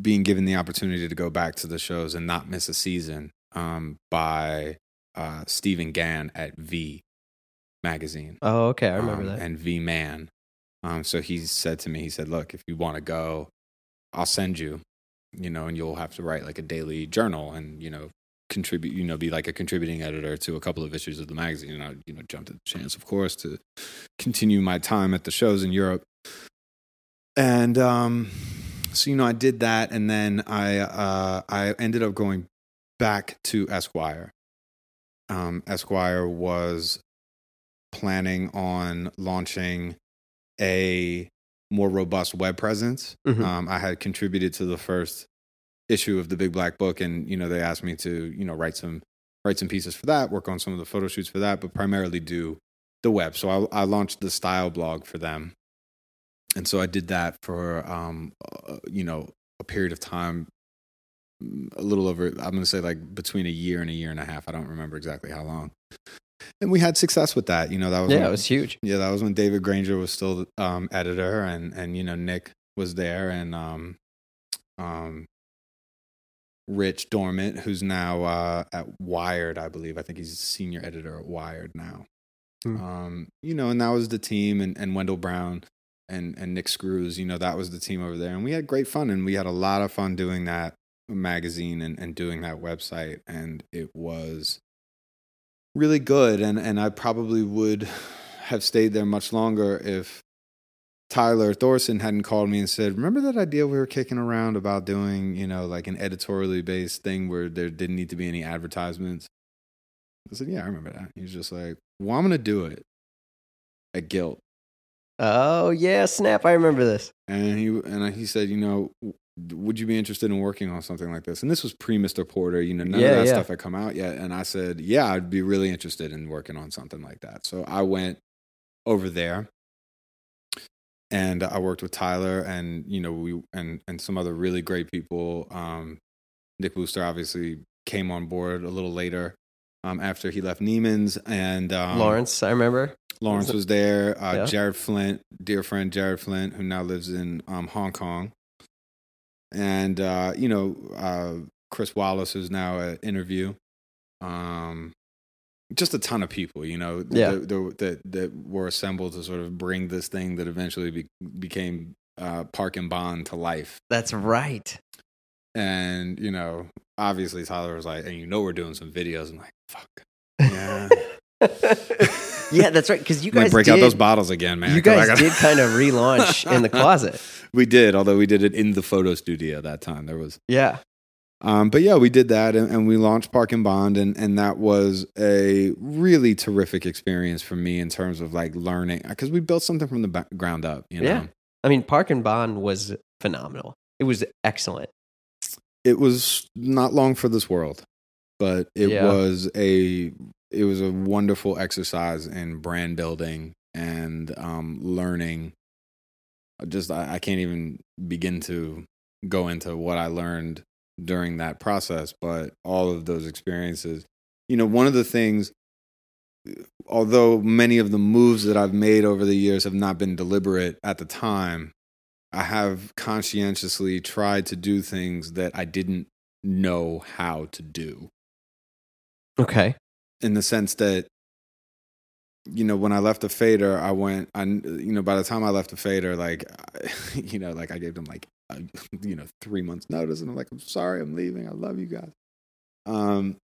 being given the opportunity to go back to the shows and not miss a season um by uh stephen gan at v magazine Oh, okay. I remember um, that. and V Man. Um, so he said to me, he said, "Look, if you want to go, I'll send you, you know, and you'll have to write like a daily journal and you know contribute, you know, be like a contributing editor to a couple of issues of the magazine." And I, you know, jumped at the chance, of course, to continue my time at the shows in Europe. And um, so you know, I did that, and then I uh, I ended up going back to Esquire. Um, Esquire was planning on launching a more robust web presence. Mhm. Um, I had contributed to the first issue of the Big Black Book, and you know they asked me to you know write some write some pieces for that, work on some of the photo shoots for that, but primarily do the web. So I, I launched the style blog for them, and so I did that for um, uh, you know a period of time, mm, a little over. I'm going to say like between a year and a year and a half. I don't remember exactly how long. And we had success with that. You know that was yeah, when- it was huge. yeah, that was when David Granger was still um, editor, and and you know Nick was there, and um, um, Rich Dorment, who's now uh, at Wired, I believe. I think he's senior editor at Wired now. Hmm. Um, you know, and that was the team, and, and Wendell Brown and and Nick Screws. You know, that was the team over there, and we had great fun, and we had a lot of fun doing that magazine and, and doing that website, and it was really good and and I probably would have stayed there much longer if Tyler Thoreson hadn't called me and said, "Remember that idea we were kicking around about doing, you know, like an editorially based thing where there didn't need to be any advertisements?" I said, "Yeah, I remember that." He was just like, "Well, I'm going to do it at Gilt." Oh yeah, snap! I remember this. And he and he said, "You know, would you be interested in working on something like this?" And this was pre Mr. Porter. You know, none Yeah, of that yeah. stuff had come out yet. And I said, "Yeah, I'd be really interested in working on something like that." So I went over there, and I worked with Tyler, and you know, we and and some other really great people. Um, Nick Wooster obviously came on board a little later. Um, after he left Neiman's and um, Lawrence, I remember. Lawrence was there. Uh, Yeah. Jared Flint, dear friend Jared Flint, who now lives in um, Hong Kong, and uh, you know uh, Chris Wallace, is now at Interview. Um, just a ton of people, you know, Yeah. that, that, that that were assembled to sort of bring this thing that eventually be, became uh, Park and Bond to life. That's right. And you know, obviously Tyler was like, "And you know, we're doing some videos." I'm like, "Fuck, yeah." yeah, that's right. Because you guys break did, out those bottles again, man. you guys gotta- did kind of relaunch in the closet. We did, although we did it in the photo studio that time. There was, Yeah. um, but yeah, we did that, and, and we launched Park and Bond, and and that was a really terrific experience for me in terms of like learning because we built something from the ba- ground up. You know, Yeah. I mean, Park and Bond was phenomenal. It was excellent. it was not long for this world, but it Yeah. was a it was a wonderful exercise in brand building and um, learning. Just I, I can't even begin to go into what I learned during that process, but all of those experiences. You know, one of the things, although many of the moves that I've made over the years have not been deliberate at the time, I have conscientiously tried to do things that I didn't know how to do. Okay. In the sense that, you know, when I left the fader, I went, I, you know, by the time I left the fader, like, I, you know, like I gave them like, a, you know, three months notice, and I'm like, I'm sorry, I'm leaving. I love you guys. Um,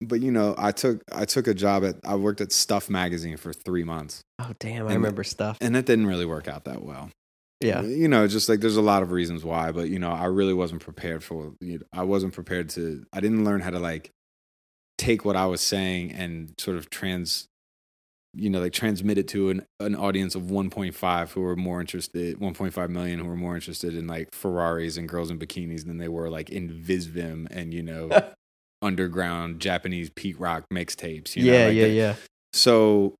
but you know, I took I took a job at I worked at Stuff magazine for three months, Oh damn, I And- remember stuff. and that didn't really work out that well. Yeah. you know just like there's a lot of reasons why but you know i really wasn't prepared for you know, i wasn't prepared to i didn't learn how to like take what i was saying and sort of trans you know like transmit it to an, an audience of 1.5 who are more interested 1.5 million who are more interested in like ferraris and girls in bikinis than they were like in visvim and you know underground japanese peak rock mixtapes you know yeah, like yeah, that- yeah. so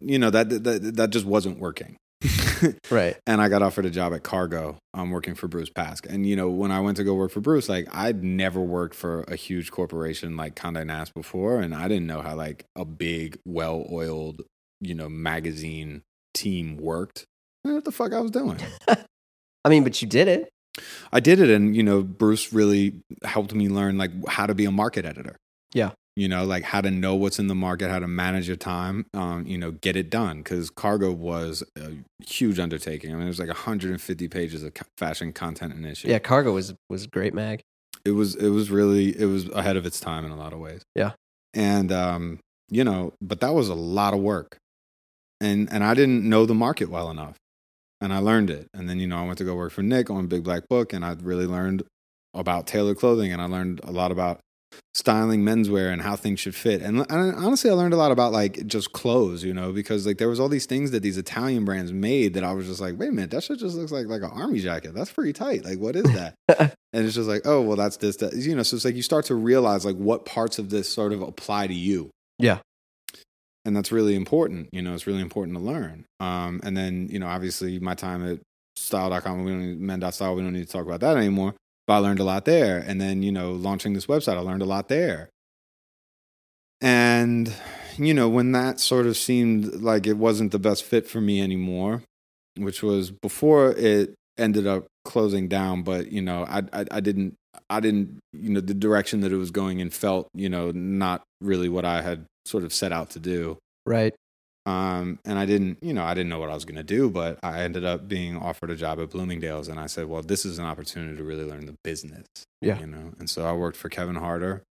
you know that that that just wasn't working Right. and I got offered a job at Cargo. I'm working for Bruce Pask. And you know, when I went to go work for Bruce, like I'd never worked for a huge corporation like Condé Nast before, and I didn't know how like a big, well-oiled, you know, magazine team worked. I didn't know what the fuck I was doing. I mean, but you did it. I did it, and you know, Bruce really helped me learn like how to be a market editor. Yeah. You know, like how to know what's in the market, how to manage your time, um, you know, get it done. Because Cargo was a huge undertaking. I mean, there's like 150 pages of fashion content in issue. Yeah, Cargo was was great mag. it was it was really it was ahead of its time in a lot of ways. Yeah. and um, you know, but that was a lot of work, and and I didn't know the market well enough, and I learned it. And then you know, I went to go work for Nick on Big Black Book, and I really learned about tailored clothing, and I learned a lot about styling menswear and how things should fit. And, and honestly, I learned a lot about like just clothes, you know, because like there was all these things that these Italian brands made that I was just like, wait a minute, that shit just looks like like an army jacket. That's pretty tight. Like, what is that? and it's just like, oh, well, that's this, that, you know. So it's like you start to realize like what parts of this sort of apply to you. Yeah. And that's really important. You know, it's really important to learn. Um, and then, you know, obviously my time at style.com, we don't need, men.style, we don't need to talk about that anymore. But I learned a lot there. And then, you know, launching this website, I learned a lot there. And, you know, when that sort of seemed like it wasn't the best fit for me anymore, which was before it ended up closing down, but, you know, I, I, I didn't, I didn't, you know, the direction that it was going and felt, you know, not really what I had sort of set out to do. Right. Um, and I didn't, you know, I didn't know what I was going to do, but I ended up being offered a job at Bloomingdale's, and I said, well, this is an opportunity to really learn the business. Yeah. you know. And so I worked for Kevin Harter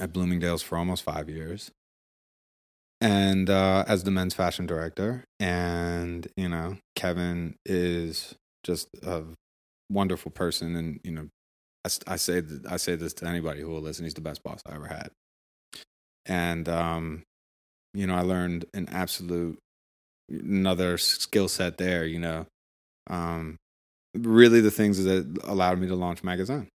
at Bloomingdale's for almost five years, and uh, as the men's fashion director. And you know, Kevin is just a wonderful person, and you know, I, I say I say this to anybody who will listen. He's the best boss I ever had, and um, you know, I learned an absolute another skill set there. You know, um, really the things that allowed me to launch Magasin.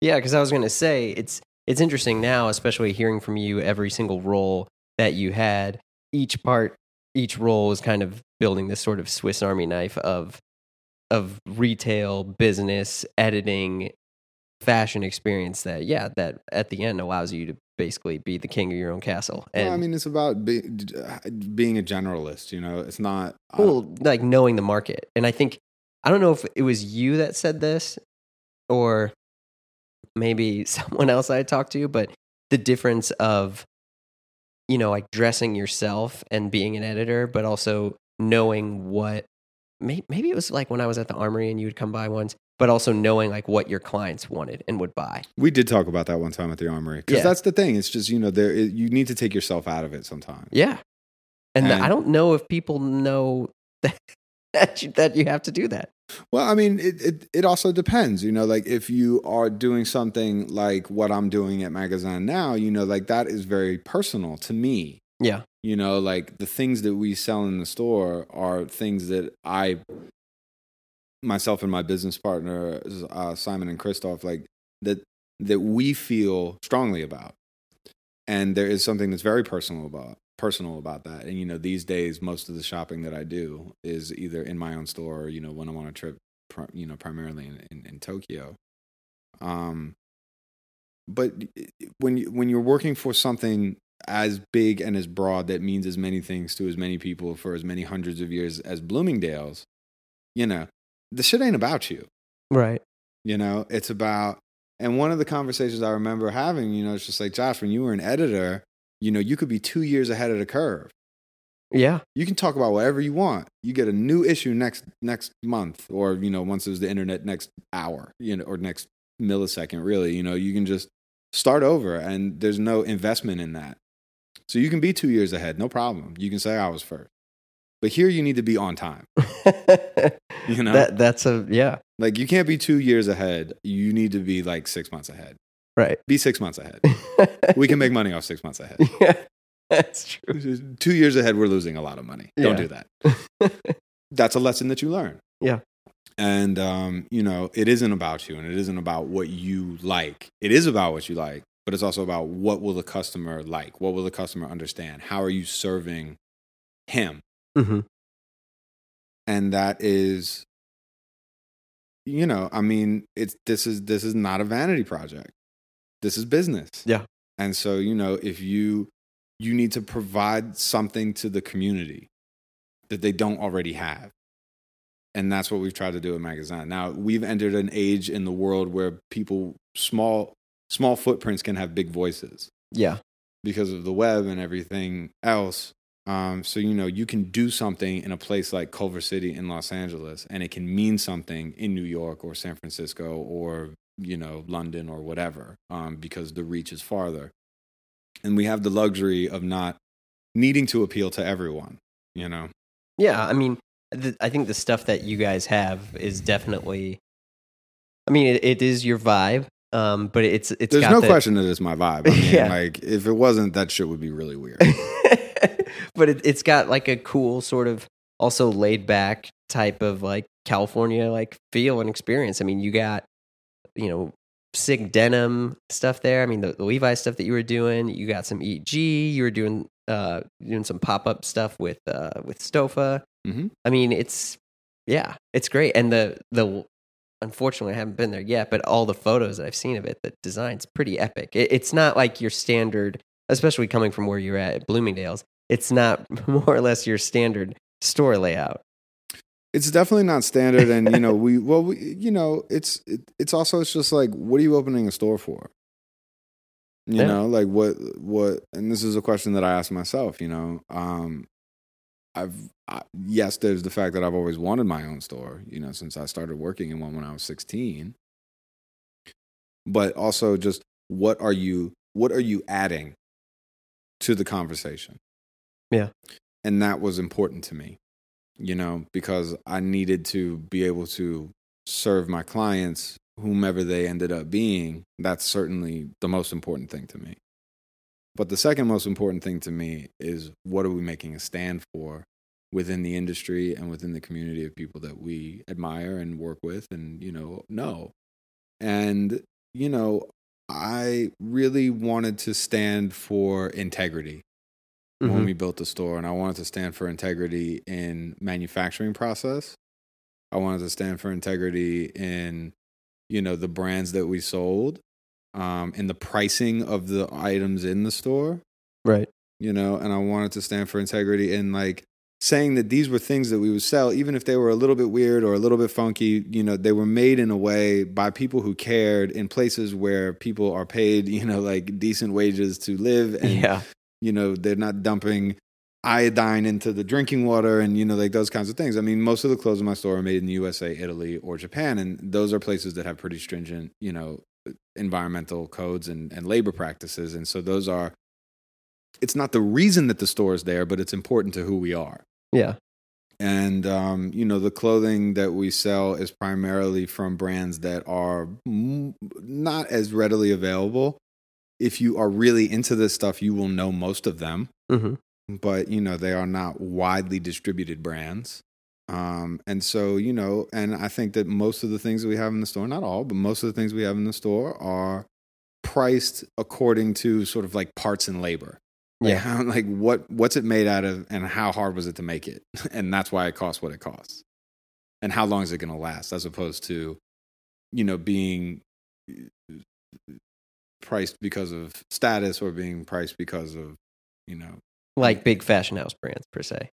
Yeah, because I was going to say it's it's interesting now, especially hearing from you every single role that you had. Each part, each role is kind of building this sort of Swiss Army knife of of retail, business, editing, fashion experience. That yeah, that at the end allows you to basically be the king of your own castle. And well, I mean, it's about be, being a generalist. You know, it's not. uh, well, like knowing the market. And I think I don't know if it was you that said this or maybe someone else I talked to, but the difference of you know like dressing yourself and being an editor, but also knowing what maybe it was like when I was at the armory and you would come by once, but also knowing like what your clients wanted and would buy. we did talk about that one time at the armory because Yeah. that's the thing. It's just you know, there it, you need to take yourself out of it sometimes. Yeah. And, And- I don't know if people know that that you, that you have to do that. Well, I mean, it, it it also depends. You know, like if you are doing something like what I'm doing at Magasin now, you know, like that is very personal to me. Yeah. You know, like the things that we sell in the store are things that I, myself and my business partner, uh, Simon and Christoph, like that that we feel strongly about, and there is something that's very personal about personal about that. And you know, these days, most of the shopping that I do is either in my own store or you know when I'm on a trip, you know, primarily in, in, in Tokyo. Um, but when you, when you're working for something as big and as broad that means as many things to as many people for as many hundreds of years as Bloomingdale's, you know, the shit ain't about you. Right. You know, it's about, and one of the conversations I remember having, you know, it's just like, Josh, when you were an editor, you know, you could be two years ahead of the curve. Yeah. You can talk about whatever you want. You get a new issue next next month, or you know, once it was the internet, next hour, you know, or next millisecond. Really, you know, you can just start over, and there's no investment in that. So you can be two years ahead, no problem. You can say I was first, but here you need to be on time. You know, that that's a yeah. like you can't be two years ahead. You need to be like six months ahead. Right. Be six months ahead. We can make money off six months ahead. yeah. That's true. Two years ahead, we're losing a lot of money. Don't do that. That's a lesson that you learn. Yeah. And, um, you know, it isn't about you and it isn't about what you like. It is about what you like, but it's also about what will the customer like? What will the customer understand? How are you serving him? Hmm and that is you know i mean it's this is this is not a vanity project this is business Yeah. and so you know if you you need to provide something to the community that they don't already have and that's what we've tried to do at Magasin now we've entered an age in the world where people small small footprints can have big voices Yeah. because of the web and everything else. Um, so you know you can do something in a place like Culver City in Los Angeles, and it can mean something in New York or San Francisco or you know London or whatever, um, because the reach is farther. And we have the luxury of not needing to appeal to everyone. You know, Yeah, I mean, I think the stuff that you guys have is definitely. I mean, it, it is your vibe, um, but it's it's there's no the- question that it's my vibe. I mean, Yeah. like if it wasn't, that shit would be really weird. but it, it's got like a cool sort of also laid back type of like California like feel and experience. I mean, you got you know sick denim stuff there. I mean, the, the Levi stuff that you were doing. You got some EG. You were doing uh doing some pop up stuff with uh with Stoffa. Mhm. I mean, it's yeah, it's great. And the the unfortunately I haven't been there yet, but all the photos that I've seen of it, the design's pretty epic. It, it's not like your standard, especially coming from where you're at, at Bloomingdale's. It's not more or less your standard store layout. It's definitely not standard, and you know we well we, you know it's it, it's also it's just like what are you opening a store for? You Yeah. know, like what what, and this is a question that I ask myself. You know, um, I've I, yes, there's the fact that I've always wanted my own store. You know, since I started working in one when I was 16, but also just what are you what are you adding to the conversation? Yeah. and that was important to me you know, because I needed to be able to serve my clients, whomever they ended up being. That's certainly the most important thing to me. But the second most important thing to me is what are we making a stand for within the industry and within the community of people that we admire and work with and, you know, know. And, you know, I really wanted to stand for integrity when Mhm. we built the store and I wanted to stand for integrity in manufacturing process. I wanted to stand for integrity in you know the brands that we sold um in the pricing of the items in the store, Right. you know, and I wanted to stand for integrity in like saying that these were things that we would sell even if they were a little bit weird or a little bit funky, you know, they were made in a way by people who cared in places where people are paid, you know, like decent wages to live and yeah. You know they're not dumping iodine into the drinking water and you know like those kinds of things i mean most of the clothes in my store are made in the usa italy or japan and those are places that have pretty stringent you know environmental codes and, and labor practices and so those are it's not the reason that the store is there but it's important to who we are Yeah. and um, you know the clothing that we sell is primarily from brands that are not as readily available if you are really into this stuff you will know most of them. Hmm but you know they are not widely distributed brands. Um, and so you know and i think that most of the things that we have in the store not all but most of the things we have in the store are priced according to sort of like parts and labor. Like, Yeah. how, like what what's it made out of and how hard was it to make it? And that's why it costs what it costs. And how long is it going to last as opposed to you know being priced because of status or being priced because of you know Like big fashion house brands per se.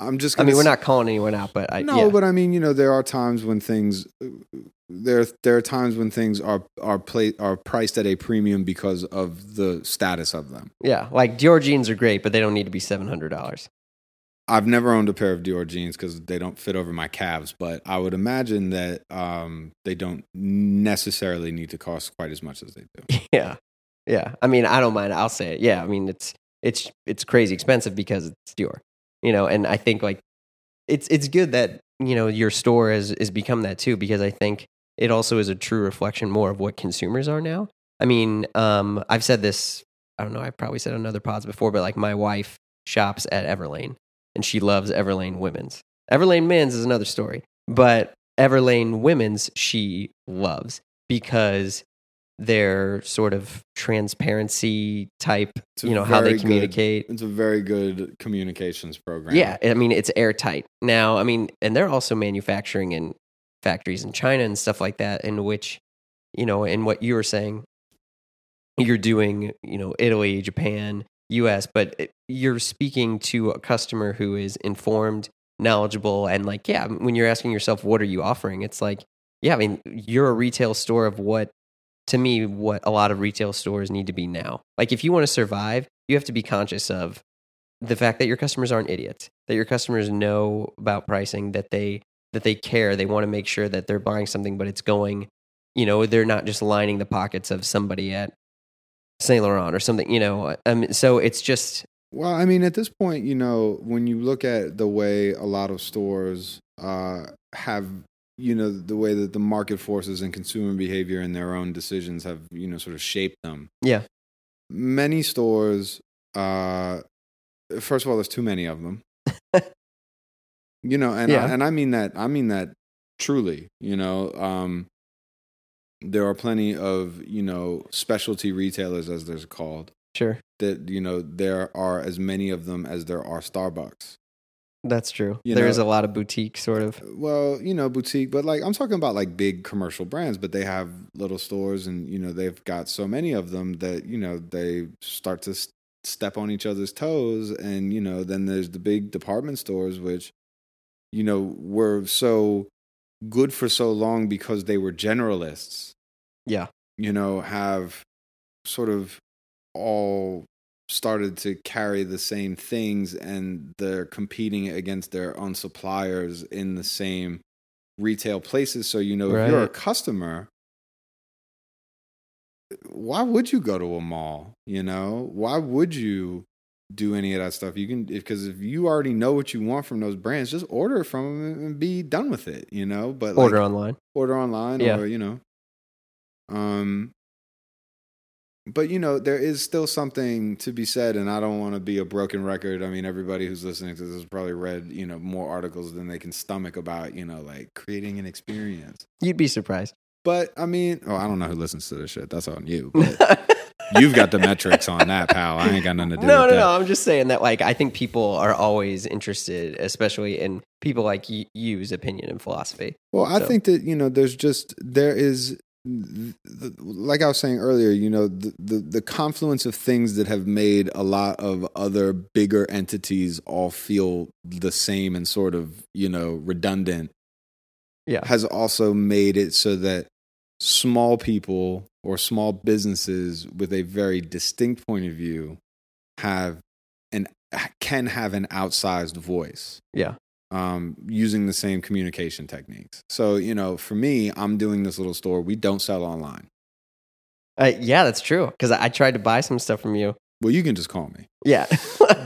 i'm just I mean, we're not calling anyone out, but I no yeah. but i mean you know there are times when things there there are times when things are are play, are priced at a premium because of the status of them yeah, like Dior jeans are great, but they don't need to be seven hundred dollars. I've never owned a pair of Dior jeans because they don't fit over my calves, but I would imagine that um, they don't necessarily need to cost quite as much as they do. Yeah, yeah. I mean, I don't mind. I'll say it. Yeah, I mean, it's it's it's crazy expensive because it's Dior, you know. And I think like it's it's good that you know your store has has become that too because I think it also is a true reflection more of what consumers are now. I mean, um, I've said this. I don't know. I probably said on other pods before, but like my wife shops at Everlane and she loves Everlane Women's. Everlane Men's is another story, but Everlane Women's she loves because their sort of transparency type, It's you know, how they very good- communicate. It's a very good communications program. Yeah, I mean it's airtight. Now, I mean, and they're also manufacturing in factories in China and stuff like that, in which, you know, in what you were saying, you're doing, you know, Italy, Japan, U.S., but it- you're speaking to a customer who is informed, knowledgeable, and like, yeah, when you're asking yourself, what are you offering? It's like, yeah, I mean, you're a retail store of what, to me, what a lot of retail stores need to be now. Like, if you want to survive, you have to be conscious of the fact that your customers aren't idiots that your customers know about pricing that they that they care they want to make sure that they're buying something but it's going you know they're not just lining the pockets of somebody at Saint Laurent or something you know um, so it's just Well, I mean, at this point, you know, when you look at the way a lot of stores uh, have, you know, the way that the market forces and consumer behavior and their own decisions have, you know, sort of shaped them. Yeah. Many stores, uh, first of all, there's too many of them. you know, and Yeah. I, and I mean that I mean that truly. You know, um, there are plenty of you know specialty retailers, as they're called sure. that you know there are as many of them as there are Starbucks. that's true. You there is know- a lot of boutique sort of. Uh, well, you know, boutique, but like I'm talking about like big commercial brands, but they have little stores and you know they've got so many of them that you know they start to s- step on each other's toes and you know then there's the big department stores which you know were so good for so long because they were generalists. yeah you know, have sort of all started to carry the same things and they're competing against their own suppliers in the same retail places. So, you know, if you're a customer, why would you go to a mall? You know, why would you do any of that stuff? You can, because if you already know what you want from those brands, just order from them and be done with it, you know? But like, order online order online Yeah. or you know um but you know there is still something to be said and i don't want to be a broken record i mean everybody who's listening to this has probably read you know more articles than they can stomach about you know like creating an experience you'd be surprised but i mean oh i don't know who listens to this shit that's on you but you've got the metrics on that pal i ain't got nothing to do no, with no, that no. I'm just saying that, like, I think people are always interested, especially in people like y- you's opinion and philosophy. Well, I think that you know, there's just there is, th- th- like I was saying earlier, you know, the, the the confluence of things that have made a lot of other bigger entities all feel the same and sort of you know redundant. Yeah. has also made it so that small people or small businesses with a very distinct point of view have an can have an outsized voice Yeah. um, using the same communication techniques. So, you know, for me, I'm doing this little store. We don't sell online. Uh, yeah, that's true. Because I, I tried to buy some stuff from you. Well, you can just call me. Yeah.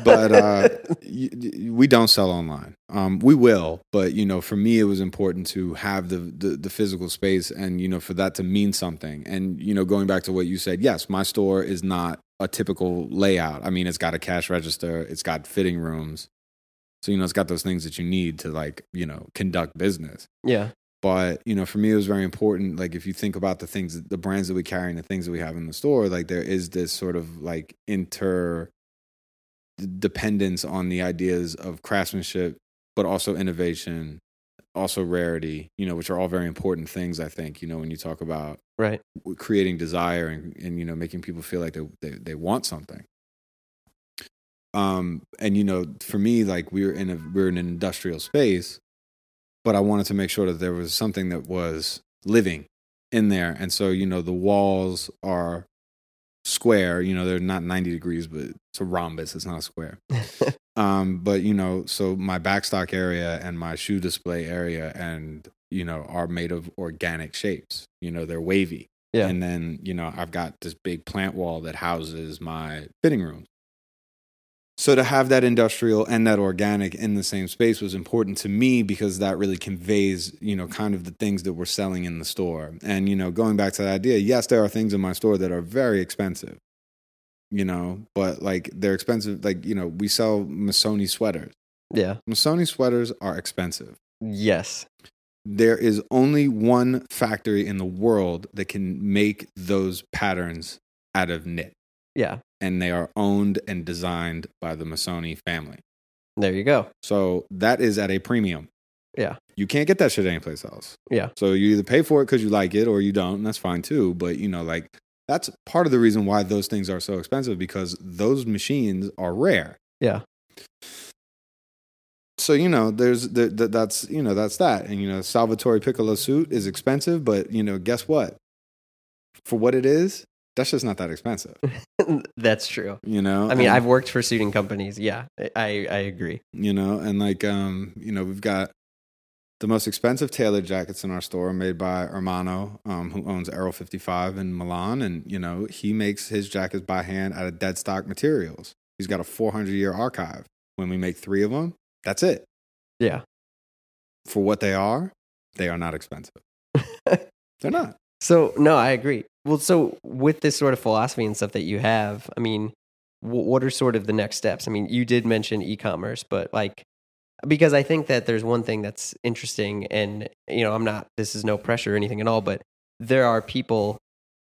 But uh, y- y- we don't sell online. Um, we will, but you know, for me, it was important to have the, the the physical space, and you know, for that to mean something. And you know, going back to what you said, yes, my store is not a typical layout. I mean, it's got a cash register, it's got fitting rooms, so you know, it's got those things that you need to like you know conduct business. yeah. But you know for me it was very important like if you think about the things the brands that we carry and the things that we have in the store like there is this sort of like inter dependence on the ideas of craftsmanship but also innovation also rarity you know which are all very important things i think you know when you talk about Right. creating desire and, and you know making people feel like they, they they want something um and you know for me like we were in a we are in an industrial space but i wanted to make sure that there was something that was living in there. And so you know the walls are square you know they're not 90 degrees but it's a rhombus it's not a square. Um but you know so my backstock area and my shoe display area and you know are made of organic shapes you know they're wavy. Yeah. and then you know i've got this big plant wall that houses my fitting rooms so to have that industrial and that organic in the same space was important to me because that really conveys you know kind of the things that we're selling in the store and you know going back to the idea yes there are things in my store that are very expensive you know but like they're expensive like you know we sell Missoni sweaters Yeah. Missoni sweaters are expensive Yes. there is only one factory in the world that can make those patterns out of knit, Yeah. And they are owned and designed by the Missoni family. There you go. So that is at a premium. Yeah. You can't get that shit anyplace else. Yeah. So you either pay for it because you like it or you don't, and that's fine too. But you know, like that's part of the reason why those things are so expensive because those machines are rare. Yeah. So you know, there's the, the, that's you know that's that, and you know, Salvatore Piccolo suit is expensive, but you know, guess what? For what it is, that's just not that expensive. That's true. You know, I mean, And- I've worked for suiting companies. Yeah, I I agree. you know and like um you know we've got the most expensive tailored jackets in our store made by Hermano um who owns Aero 55 in Milan and you know he makes his jackets by hand out of dead stock materials he's got a 400 year archive when we make 3 of them that's it Yeah. for what they are they are not expensive they're not So no, I agree. Well, so with this sort of philosophy and stuff that you have, I mean, wh- what are sort of the next steps? I mean, you did mention e-commerce, but like, because I think that there's one thing that's interesting, and you know, I'm not. This is no pressure or anything at all, but there are people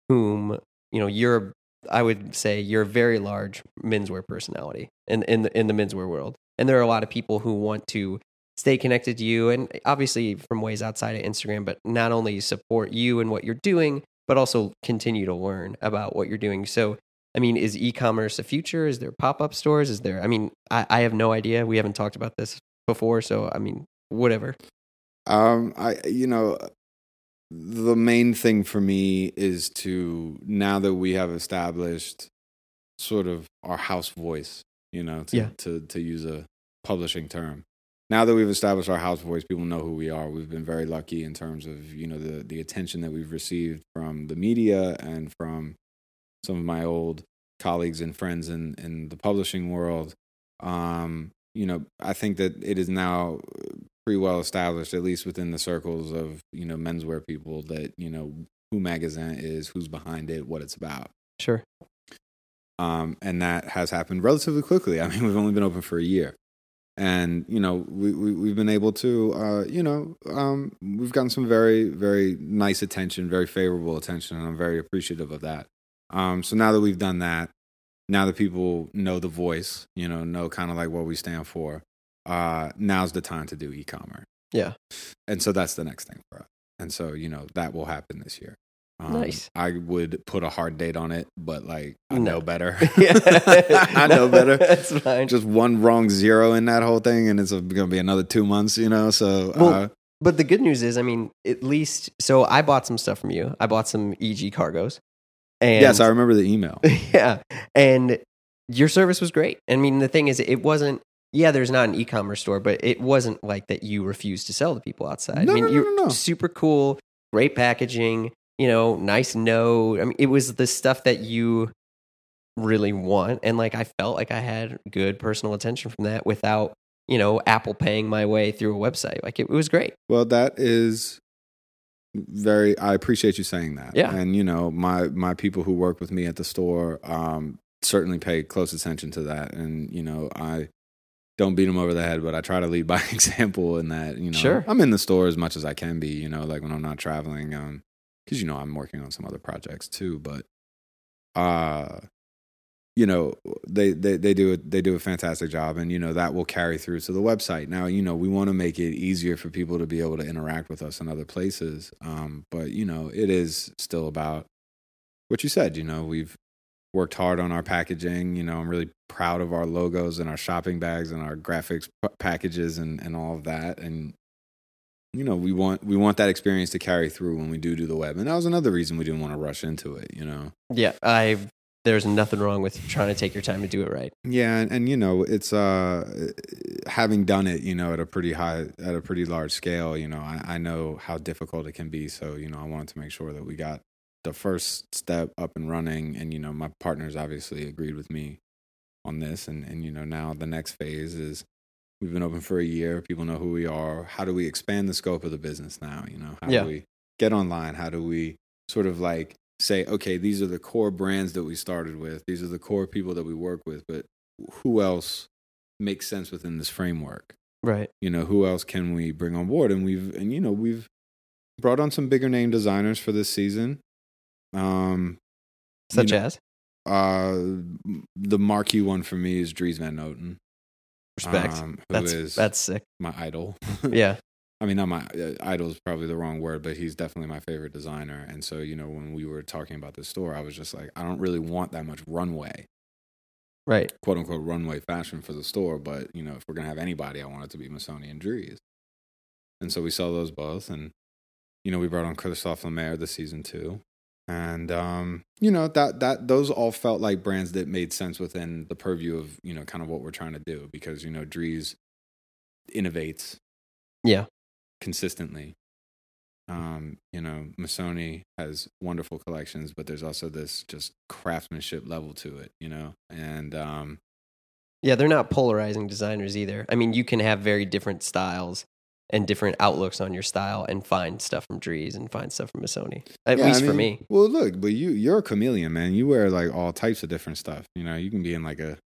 whom you know you're. I would say you're a very large menswear personality in in the in the menswear world, and there are a lot of people who want to stay connected to you and obviously from ways outside of Instagram, but not only support you and what you're doing, but also continue to learn about what you're doing. So, I mean, is e-commerce a future? Is there pop-up stores? Is there, I mean, I, I have no idea. We haven't talked about this before. So, I mean, whatever. Um, I you know, the main thing for me is to now that we have established sort of our house voice, you know, to Yeah. to to use a publishing term. Now that we've established our house voice, people know who we are. We've been very lucky in terms of you know the the attention that we've received from the media and from some of my old colleagues and friends in in the publishing world. Um, you know, I think that it is now pretty well established, at least within the circles of you know menswear people, that you know who Magasin is, who's behind it, what it's about. Sure. Um, and that has happened relatively quickly. I mean, we've only been open for a year, and you know we, we we've been able to uh, you know um, we've gotten some very very nice attention, very favorable attention, and I'm very appreciative of that. Um, so now that we've done that, now that people know the voice, you know, know kind of like what we stand for, uh, now's the time to do e-commerce. Yeah. And so that's the next thing for us. And so, you know, that will happen this year. Um, Nice. I would put a hard date on it, but like, I No. know better. I know better. That's fine. Just one wrong zero in that whole thing, and it's going to be another two months, you know? So, Well, uh, But the good news is, I mean, at least, so I bought some stuff from you. I bought some EG cargos. And yes, I remember the email. yeah. And your service was great. I mean, the thing is, it wasn't, yeah, there's not an e commerce store, but it wasn't like that you refused to sell to people outside. No, I mean, no, no, you're no, no. super cool, great packaging, you know, nice note. I mean, it was the stuff that you really want. And like, I felt like I had good personal attention from that without, you know, Apple paying my way through a website. Like, it, it was great. Well, that is very. I appreciate you saying that. Yeah. and you know, my my people who work with me at the store um, certainly pay close attention to that, and you know, I don't beat them over the head, but I try to lead by example in that. You know, Sure. I'm in the store as much as I can be. You know, like when I'm not traveling, um, because you know I'm working on some other projects too, but uh you know they, they they do it they do a fantastic job and you know that will carry through to the website. Now you know we want to make it easier for people to be able to interact with us in other places um but you know it is still about what you said you know we've worked hard on our packaging you know i'm really proud of our logos and our shopping bags and our graphics p- packages and and all of that and you know we want we want that experience to carry through when we do do the web and that was another reason we didn't want to rush into it you know Yeah. I, there's nothing wrong with trying to take your time to do it right. Yeah, and, and you know, it's uh having done it, you know, at a pretty high at a pretty large scale, you know, I, I know how difficult it can be. So, you know, I wanted to make sure that we got the first step up and running and, you know, my partners obviously agreed with me on this and, and you know, now the next phase is we've been open for a year, people know who we are. How do we expand the scope of the business now? You know, how Yeah. do we get online? How do we sort of like say, okay, these are the core brands that we started with, these are the core people that we work with, but who else makes sense within this framework? Right. You know, who else can we bring on board? And we've and you know we've brought on some bigger name designers for this season. Um, you Such know, as uh, the marquee one for me is Dries Van Noten. Respect. um, that's is that's sick. my idol. Yeah. I mean, not my uh, idol is probably the wrong word, but he's definitely my favorite designer. And so, you know, when we were talking about the store, I was just like, I don't really want that much runway, Right. quote unquote, runway fashion for the store. But you know, if we're gonna have anybody, I want it to be Missoni and Dries. And so we saw those both, and you know, we brought on Christophe Lemaire this season too. And um, you know that that those all felt like brands that made sense within the purview of you know kind of what we're trying to do because you know Dries innovates Yeah. consistently. Um, you know, Missoni has wonderful collections, but there's also this just craftsmanship level to it, you know. And um, Yeah, they're not polarizing designers either. I mean, you can have very different styles and different outlooks on your style and find stuff from Dries and find stuff from Missoni. At yeah, I least for me. Well, look, but you you're a chameleon, man. You wear like all types of different stuff. You know, you can be in like a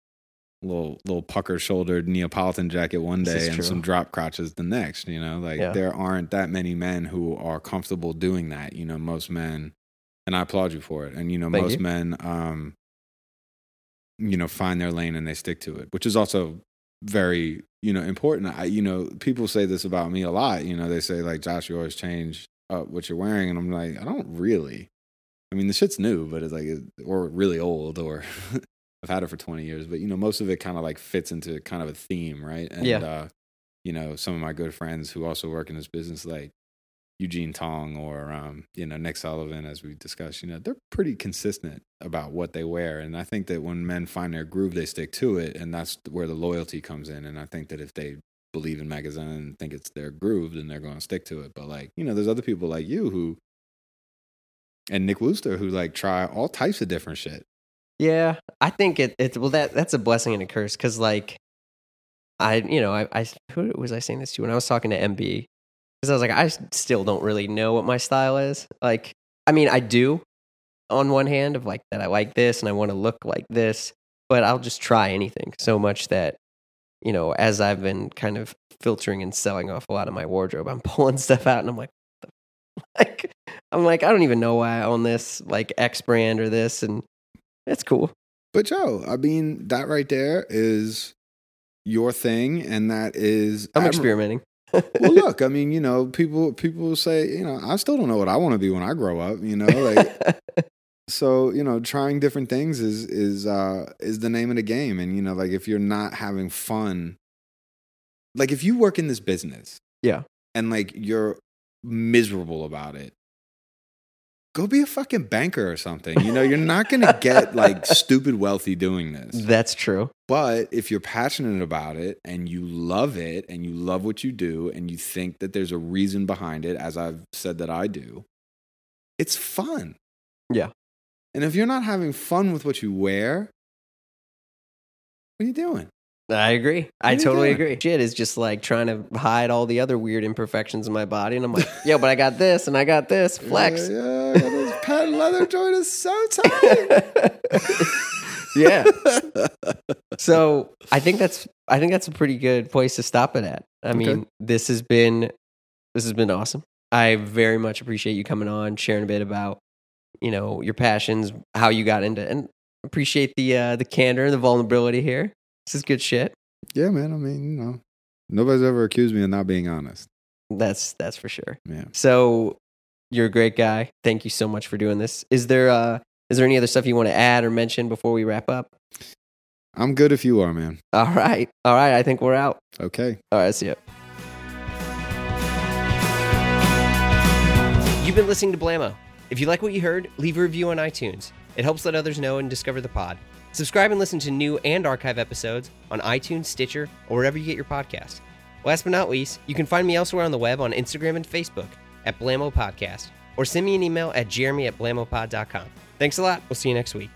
little little pucker shouldered Neapolitan jacket one day and true. some drop crotches the next. You know, like Yeah. there aren't that many men who are comfortable doing that. You know, most men, and I applaud you for it. And you know, Thank most you. men, um, you know, find their lane and they stick to it, which is also very you know important. I, you know, people say this about me a lot. You know, they say like, Josh, you always change up what you're wearing, and I'm like, I don't really. I mean, the shit's new, but it's like, or really old, or I've had it for 20 years. But you know, most of it kind of like fits into kind of a theme, right? And Yeah. uh, you know, some of my good friends who also work in this business, like Eugene Tong or um, you know Nick Sullivan, as we discussed, you know, they're pretty consistent about what they wear, and I think that when men find their groove, they stick to it, and that's where the loyalty comes in. And I think that if they believe in Magasin and think it's their groove, then they're going to stick to it. But like, you know, there's other people like you who, and Nick Wooster who like try all types of different shit. Yeah, I think it. It well, that that's a blessing and a curse because, like, I you know I I who was I saying this to when I was talking to MB because I was like I still don't really know what my style is. Like, I mean, I do on one hand of like that I like this and I want to look like this, but I'll just try anything so much that you know as I've been kind of filtering and selling off a lot of my wardrobe, I'm pulling stuff out and I'm like, like I'm like I don't even know why I own this like X brand or this and it's cool. But Joe, I mean, that right there is your thing, and that is I'm admir- experimenting. Well, look, I mean, you know, people people say, you know, I still don't know what I want to be when I grow up. You know, like so, you know, trying different things is is uh is the name of the game. And you know, like if you're not having fun, like if you work in this business, Yeah. and like you're miserable about it. Go be a fucking banker or something. You know, you're not going to get like stupid wealthy doing this. That's true. But if you're passionate about it and you love it and you love what you do and you think that there's a reason behind it, as I've said that I do, it's fun. Yeah. And if you're not having fun with what you wear, what are you doing? I agree. I totally doing? agree. Shit is just like trying to hide all the other weird imperfections in my body. And I'm like, yo, but I got this and I got this. Flex. Yeah, yeah I got this patent leather joint is so tight. yeah. So I think that's I think that's a pretty good place to stop it at. I Okay. mean, this has been this has been awesome. I very much appreciate you coming on, sharing a bit about, you know, your passions, how you got into and appreciate the uh the candor and the vulnerability here. This is good shit. Yeah, man. I mean, you know, nobody's ever accused me of not being honest. That's that's for sure. Yeah. So you're a great guy. Thank you so much for doing this. Is there uh is there any other stuff you want to add or mention before we wrap up? I'm good if you are, man. All right. All right. I think we're out. Okay. All right. See ya. You've been listening to Blamo. If you like what you heard, leave a review on iTunes. It helps let others know and discover the pod. Subscribe and listen to new and archive episodes on iTunes, Stitcher, or wherever you get your podcast. Last but not least, you can find me elsewhere on the web on Instagram and Facebook at Blamo Podcast, or send me an email at jeremy at blamopod.com. Thanks a lot. We'll see you next week.